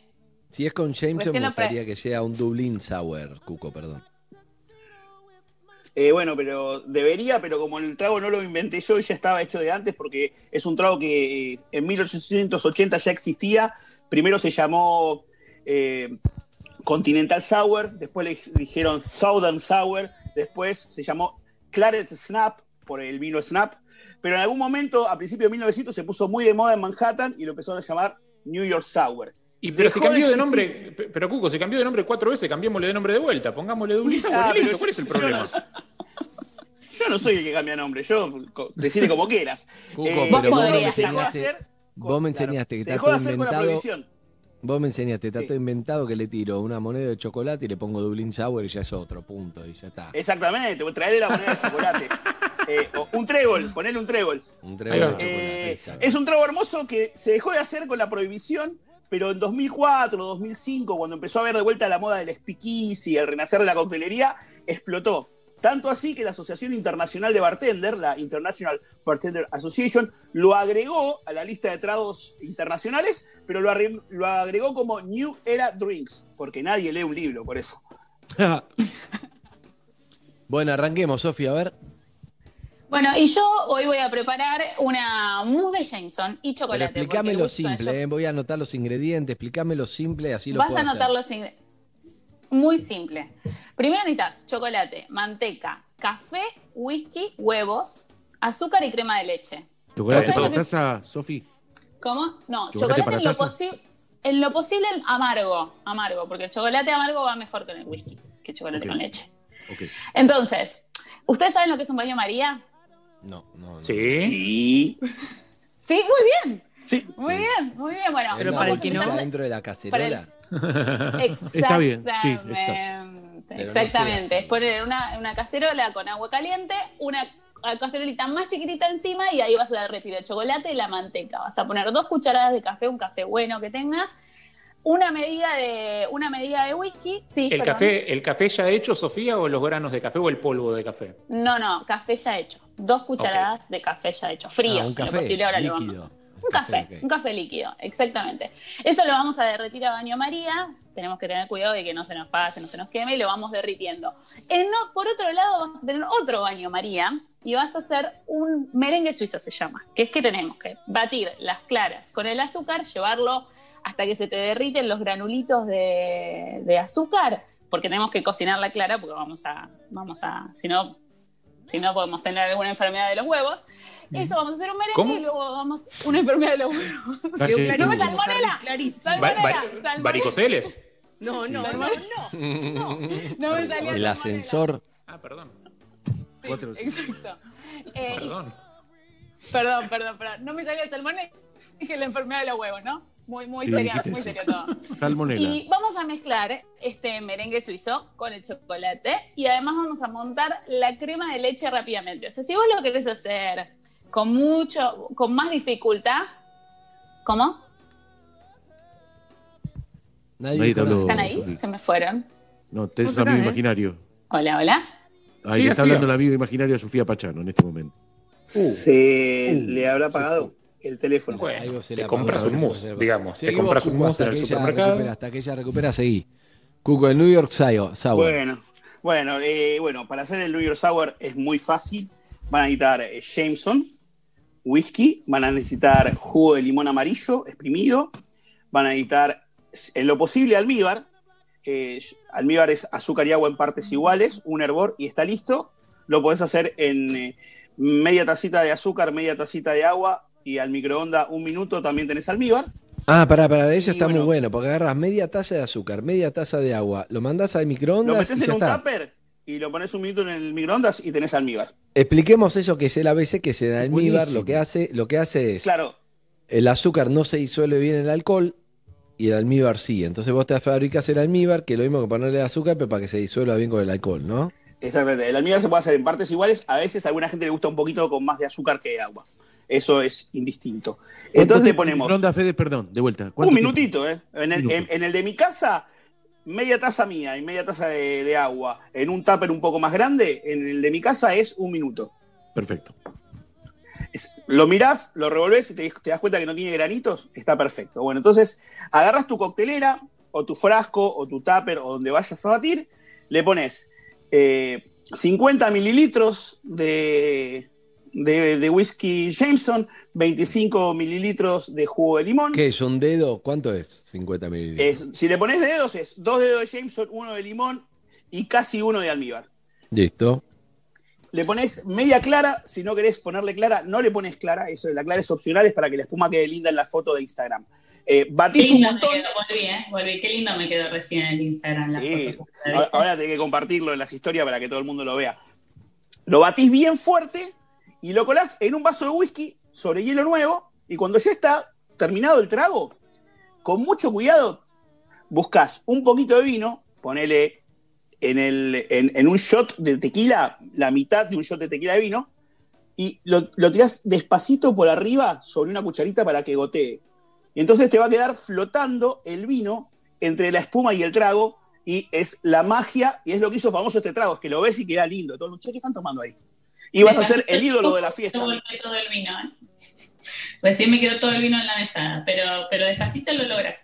S4: Si, si es con Jameson,
S50: Recién
S4: me gustaría que sea un Dublin Sour, Cuco, perdón.
S51: Eh, bueno, pero debería, pero como el trago no lo inventé yo ya estaba hecho de antes, porque es un trago que eh, en 1880 ya existía. Primero se llamó eh, Continental Sour, después le dijeron Southern Sour, después se llamó Claret Snap por el vino Snap. Pero en algún momento, a principios de 1900, se puso muy de moda en Manhattan y lo empezaron a llamar New York Sour.
S6: Y pero si
S51: Dejó
S6: cambió de nombre, pe- pero Cuco, si cambió de nombre cuatro veces, cambiémosle de nombre de vuelta, pongámosle Dublín Sour,
S51: Ah,
S6: ¿cuál es el
S51: yo
S6: problema?
S51: Yo no soy el que cambia nombre, yo decirle como quieras.
S4: Cuco,
S51: Eh,
S4: pero vos me
S51: se dejó de
S4: enseñaste,
S51: hacer-
S4: vos me
S51: claro,
S4: enseñaste que
S51: se
S4: está
S51: dejó de
S4: todo
S51: hacer con la
S4: inventado.
S51: prohibición.
S4: Vos me enseñaste, está todo inventado que le tiro una moneda de chocolate y le pongo Dublin Sour y ya es otro, punto, y ya está.
S51: Exactamente, traerle la moneda de chocolate. Eh, o un trébol, ponerle un trébol.
S4: Un trébol de.
S51: Eh, es un trago hermoso que se dejó de hacer con la prohibición, pero en 2004, 2005, cuando empezó a ver de vuelta la moda del speakeasy, el renacer de la coctelería, explotó. Tanto así que la Asociación Internacional de Bartender, la International Bartender Association, lo agregó a la lista de tragos internacionales, pero lo, lo agregó como New Era Drinks, porque nadie lee un libro, por eso.
S4: Bueno, arranquemos, Sofía, a ver.
S50: Bueno, y yo hoy voy a preparar una mousse de Jameson y
S4: Pero
S50: chocolate.
S4: explícame lo simple, eh, voy a anotar los ingredientes, explícame lo simple, así lo
S50: Vas
S4: puedo
S50: a anotar
S4: hacer.
S50: los ingredientes. Muy simple. Primero necesitas chocolate, manteca, café, whisky, huevos, azúcar y crema de leche.
S1: ¿Chocolate
S50: ¿Vos
S1: para taza, Sofi?
S50: ¿Cómo? No,
S1: ¿Chocolate
S50: chocolate,
S1: para
S50: en lo, posi- en lo posible amargo, amargo, porque el chocolate amargo va mejor con el whisky que el chocolate con leche. Entonces, ¿ustedes saben lo que es un baño María?
S4: No, no, no.
S6: Sí.
S51: Sí.
S50: Sí, muy bien.
S51: Sí.
S50: Muy bien, muy bien. Bueno,
S4: Pero para el que no. dentro de la cacerola.
S1: Está bien, sí, exacto.
S50: Exactamente.
S4: Pero no
S50: Exactamente. es poner una, una cacerola con agua caliente, una cacerolita más chiquitita encima y ahí vas a derretir el chocolate y la manteca. Vas a poner dos cucharadas de café, un café bueno que tengas, una medida de, una medida de whisky. Sí,
S6: ¿El
S50: perdón.
S6: café, ¿El café ya hecho, Sofía, o los granos de café o el polvo de café?
S50: No, no, café ya hecho. Dos cucharadas de café ya hecho, frío.
S4: Ah, un
S50: en lo
S4: café
S50: posible ahora lo vamos a
S4: líquido.
S50: Un café, un café líquido, exactamente. Eso lo vamos a derretir a baño María. Tenemos que tener cuidado de que no se nos pase, no se nos queme y lo vamos derritiendo. En no, por otro lado, vamos a tener otro baño María y vas a hacer un merengue suizo, se llama. Que es que tenemos que batir las claras con el azúcar, llevarlo hasta que se te derriten los granulitos de, de azúcar, porque tenemos que cocinar la clara, porque vamos a, vamos a, si no, si no podemos tener alguna enfermedad de los huevos. Eso vamos a hacer un merengue
S6: ¿Cómo?
S50: y luego vamos una enfermedad de los huevos. No me salmonela.
S8: Clarísimo.
S50: Salmonela. Salmonela.
S6: ¿Varicoceles?
S8: No, no, no, no.
S50: No me salía
S4: El ascensor.
S6: Ah, perdón.
S1: Cuatro-
S50: Exacto. Eh,
S6: Perdón.
S50: perdón, perdón, perdón. No me salía el salmonela. Dije la enfermedad de los huevos, ¿no? Muy, muy
S1: Sí, dijiste
S50: muy serio todo.
S1: Salmonela.
S50: Y vamos a mezclar este merengue suizo con el chocolate y además vamos a montar la crema de leche rápidamente. O sea, si vos lo querés hacer con mucho, con más dificultad, ¿cómo?
S4: Nadie,
S1: Nadie te habló.
S50: ¿Están ahí? Se me fueron.
S1: No, tenés un amigo
S8: ¿eh?
S1: imaginario.
S50: Hola, hola.
S1: Ahí
S6: Siga,
S1: está
S6: siga.
S1: hablando el amigo imaginario de Sofía Pachano en este momento.
S51: Se
S1: Uh,
S51: le habrá apagado el teléfono.
S6: Bueno, te compras un
S4: apagó.
S6: digamos. Te compras un
S4: hasta
S6: en el supermercado.
S4: recupera, hasta que ella recupera, seguí. Cuco, el New York Sour. Sour.
S51: Bueno, bueno, eh, bueno, para hacer el New York Sour es muy fácil. Van a necesitar eh, Jameson, whisky, van a necesitar jugo de limón amarillo exprimido, van a necesitar, en lo posible, almíbar. Eh, almíbar es azúcar y agua en partes iguales, un hervor y está listo. Lo podés hacer en eh, media tacita de azúcar, media tacita de agua y al microondas un minuto también tenés almíbar.
S4: Ah, pará, pará, eso
S51: Y
S4: está muy
S51: bueno.
S4: porque agarras media taza de azúcar, media taza de agua, lo mandás al
S51: Lo
S4: microondas
S51: metés
S4: y
S51: en un
S4: está.
S51: tupper y lo pones un minuto en el microondas y tenés almíbar.
S4: Expliquemos eso que es el ABC, que es el almíbar,
S1: Buenísimo.
S4: lo que hace, lo que hace es
S51: Claro,
S4: el azúcar no se disuelve bien en el alcohol, y el almíbar sí. Entonces vos te fabricás el almíbar, que es lo mismo que ponerle azúcar, pero para que se disuelva bien con el alcohol, ¿no?
S51: Exactamente. El almíbar se puede hacer en partes iguales. A veces a alguna gente le gusta un poquito con más de azúcar que de agua. Eso es indistinto. Entonces le ponemos
S1: Ronda Fede, perdón, de vuelta.
S51: un
S1: ¿Cuánto
S51: minutito, ¿eh? En el,
S1: Minuto.
S51: en- en el de mi casa, media taza mía y media taza de, de agua. En un tupper un poco más grande, en el de mi casa es un minuto.
S1: Perfecto.
S51: Es- lo mirás, lo revolvés y te, te das cuenta que no tiene granitos, está perfecto. Bueno, entonces agarras tu coctelera o tu frasco o tu tupper o donde vayas a batir, le pones eh, 50 mililitros de, de, de whisky Jameson, 25 mililitros de jugo de limón.
S4: ¿Qué es? ¿Un dedo? ¿Cuánto es? 50 mililitros.
S51: Es- si le pones dedos, es dos dedos de Jameson, uno de limón y casi uno de almíbar.
S4: Listo.
S51: Le pones media clara, si no querés ponerle clara, no le pones clara, eso, la clara es opcional, es para que la espuma quede linda en la foto de Instagram. Eh,
S50: Qué
S51: batís un
S50: lindo me
S51: montón.
S50: quedó, volví, ¿eh? Volví. Qué lindo me quedó recién en el Instagram. las
S51: Sí,
S50: fotos que
S51: ahora, ahora tenés que compartirlo en las historias para que todo el mundo lo vea. Lo batís bien fuerte y lo colás en un vaso de whisky sobre hielo nuevo y cuando ya está terminado el trago, con mucho cuidado, buscas un poquito de vino, ponele en, el, en, un shot de tequila, la mitad de un shot de tequila de vino, y lo, lo tirás despacito por arriba sobre una cucharita para que gotee. Y entonces te va a quedar flotando el vino entre la espuma y el trago, y es la magia, y es lo que hizo famoso este trago, es que lo ves y queda lindo. Todo el mundo, "Che, ¿qué están tomando ahí? Y vas a ser el ídolo de la fiesta.
S50: Todo el vino, ¿eh? Recién me quedó todo el vino en la mesa, pero, pero despacito lo logras.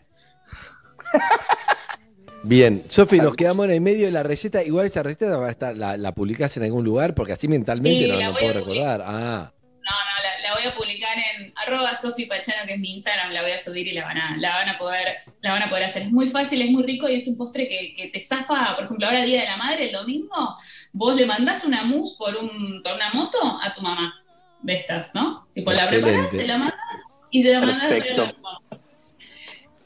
S4: Bien, Sofi, nos quedamos en el medio de la receta. Igual esa receta va a estar, la, la publicás en algún lugar, porque así mentalmente
S50: Sí,
S4: no,
S50: la
S4: no puedo recordar. Ah,
S50: No, no, la, la voy a publicar en arroba Sofi Pachano, que es mi Instagram, la voy a subir y la van a, la van a poder, la van a poder hacer. Es muy fácil, es muy rico y es un postre que, que te zafa, por ejemplo, ahora el Día de la Madre, el domingo, vos le mandás una mousse por, un, por una moto a tu mamá de estas, ¿no? Tipo, la preparás, te la mandas y te la mandas
S51: Perfecto.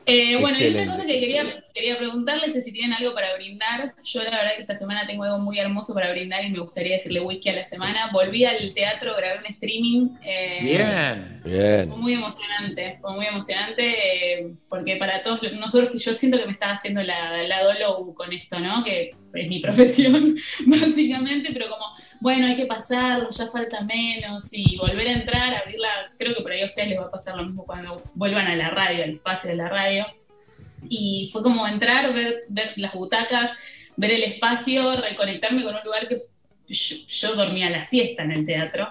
S50: Eh, bueno, y otra cosa que quería, quería preguntarles es si tienen algo para brindar. Yo la verdad que esta semana tengo algo muy hermoso para brindar y me gustaría decirle whisky a la semana. Volví al teatro, grabé un streaming. eh,
S6: Bien.
S4: bien.
S50: Fue muy emocionante, fue muy emocionante eh, porque para todos nosotros que yo siento que me estaba haciendo la, la dolo con esto, ¿no? Que es mi profesión, básicamente, pero como, bueno, hay que pasarlo, ya falta menos y volver a entrar, abrirla, creo que por ahí a ustedes les va a pasar lo mismo cuando vuelvan a la radio, al espacio de la radio. Y fue como entrar, ver, ver las butacas, ver el espacio, reconectarme con un lugar que yo, dormía la siesta en el teatro.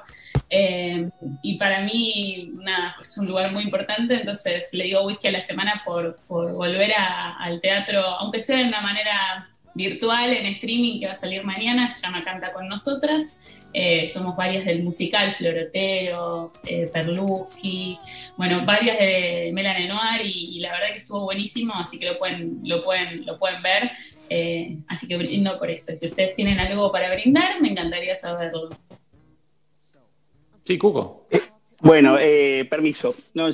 S50: Eh, y para mí, nada, es un lugar muy importante, entonces le digo whisky a la semana por, por volver al teatro, aunque sea de una manera virtual, en streaming, que va a salir mañana, se llama Canta con Nosotras. Eh, somos varias del musical, Florotero, eh, Perluski, bueno, varias de Melanie Noir y, y la verdad que estuvo buenísimo, así que lo pueden, lo pueden, lo pueden ver. Eh, así que brindo por eso. Y si ustedes tienen algo para brindar, me encantaría saberlo.
S6: Sí, Cuco.
S51: Bueno, eh, permiso, no,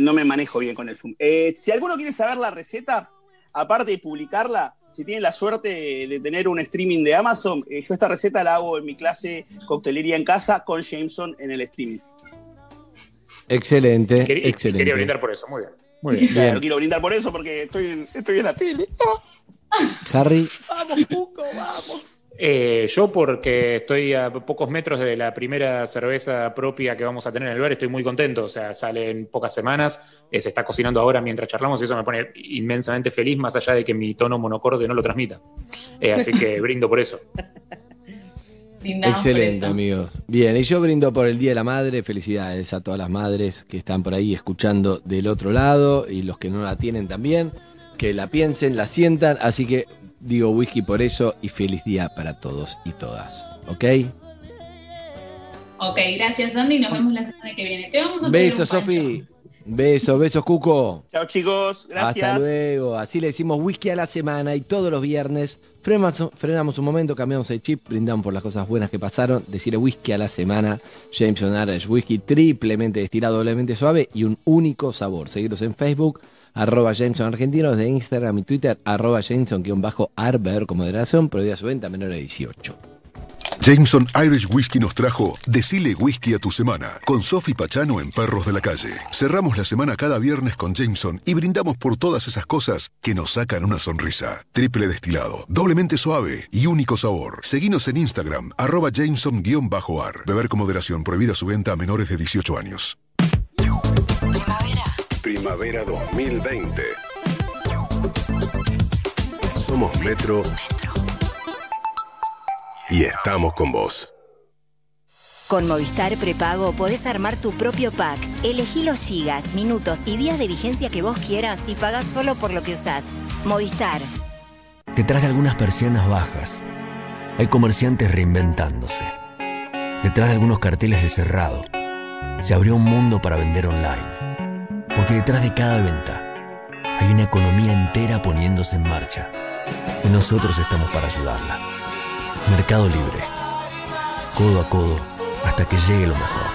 S51: no me manejo bien con el Zoom. Eh, si alguno quiere saber la receta, aparte de publicarla, si tienen la suerte de, tener un streaming de Amazon, eh, yo esta receta la hago en mi clase Coctelería en Casa con Jameson en el streaming.
S4: Excelente,
S6: Quería,
S4: excelente.
S6: quería brindar por eso, muy bien. Muy bien.
S51: Claro, quiero brindar por eso porque estoy en, estoy en la tele.
S4: Harry,
S51: Vamos, Cuco, vamos.
S6: Eh, yo porque estoy a pocos metros de la primera cerveza propia que vamos a tener en el bar, estoy muy contento, o sea, sale en pocas semanas, eh, se está cocinando ahora mientras charlamos y eso me pone inmensamente feliz, más allá de que mi tono monocorde no lo transmita. Eh, así que brindo por eso.
S50: Por
S4: excelente,
S50: eso.
S4: amigos. Bien, y yo brindo por el Día de la Madre. Felicidades a todas las madres que están por ahí escuchando del otro lado y los que no la tienen también. Que la piensen, la sientan. Así que digo whisky por eso y feliz día para todos y todas. ¿Ok?
S50: Ok, gracias Andy, nos vemos la semana que viene. Te vamos a
S4: Besos. Sofi. Besos, besos, Cuco.
S51: Chao, chicos. Gracias.
S4: Hasta luego. Así le decimos whisky a la semana y todos los viernes frenamos, frenamos un momento, cambiamos el chip, brindamos por las cosas buenas que pasaron. Decirle whisky a la semana. Jameson Irish Whisky triplemente destilado, doblemente suave y un único sabor. Seguirlos en Facebook, arroba Jameson Argentinos, de Instagram y Twitter, arroba Jameson-Arber con moderación, prohibida su venta menor de 18.
S3: Jameson Irish Whiskey nos trajo Decile Whisky a tu semana con Sofi Pachano en Perros de la Calle. Cerramos la semana cada viernes con Jameson y brindamos por todas esas cosas que nos sacan una sonrisa. Triple destilado, doblemente suave y único sabor. Seguinos en Instagram, arroba Jameson-ar. Beber con moderación, prohibida su venta a menores de 18 años.
S52: Primavera. Primavera 2020. Somos Metro. Y estamos con vos.
S33: Con Movistar Prepago podés armar tu propio pack. Elegí los gigas, minutos y días de vigencia que vos quieras y pagás solo por lo que usás. Movistar.
S20: Detrás de algunas persianas bajas, hay comerciantes reinventándose. Detrás de algunos carteles de cerrado, se abrió un mundo para vender online. Porque detrás de cada venta, hay una economía entera poniéndose en marcha. Y nosotros estamos para ayudarla. Mercado Libre. Codo a codo hasta que llegue lo mejor.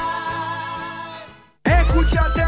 S53: Escúchate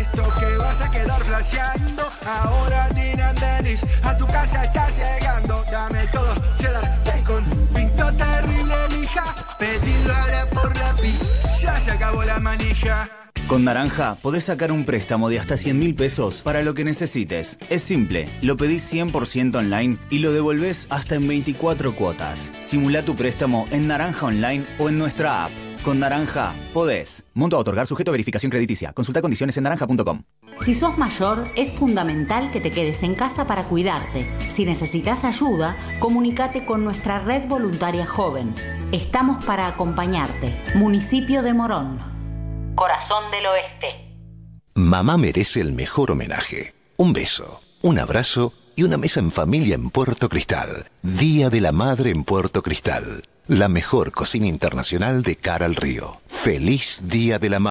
S53: esto que vas a quedar flasheando. Ahora Dinan Dennis a tu casa está llegando. Dame todo, cheddar, bacon, pinto terrible lija. Pedilo ahora por Rappi, ya se acabó la manija.
S2: Con Naranja podés sacar un préstamo de hasta 100 mil pesos para lo que necesites. Es simple, lo pedís 100% online y lo devolvés hasta en 24 cuotas. Simula tu préstamo en Naranja Online o en nuestra app. Con Naranja, podés. Monto a otorgar sujeto a verificación crediticia. Consulta condiciones en naranja.com.
S27: Si sos mayor, es fundamental que te quedes en casa para cuidarte. Si necesitas ayuda, comunícate con nuestra red voluntaria joven. Estamos para acompañarte. Municipio de Morón. Corazón del Oeste.
S10: Mamá merece el mejor homenaje. Un beso, un abrazo y una mesa en familia en Puerto Cristal. Día de la Madre en Puerto Cristal. La mejor cocina internacional de cara al río. Feliz Día de la Madre.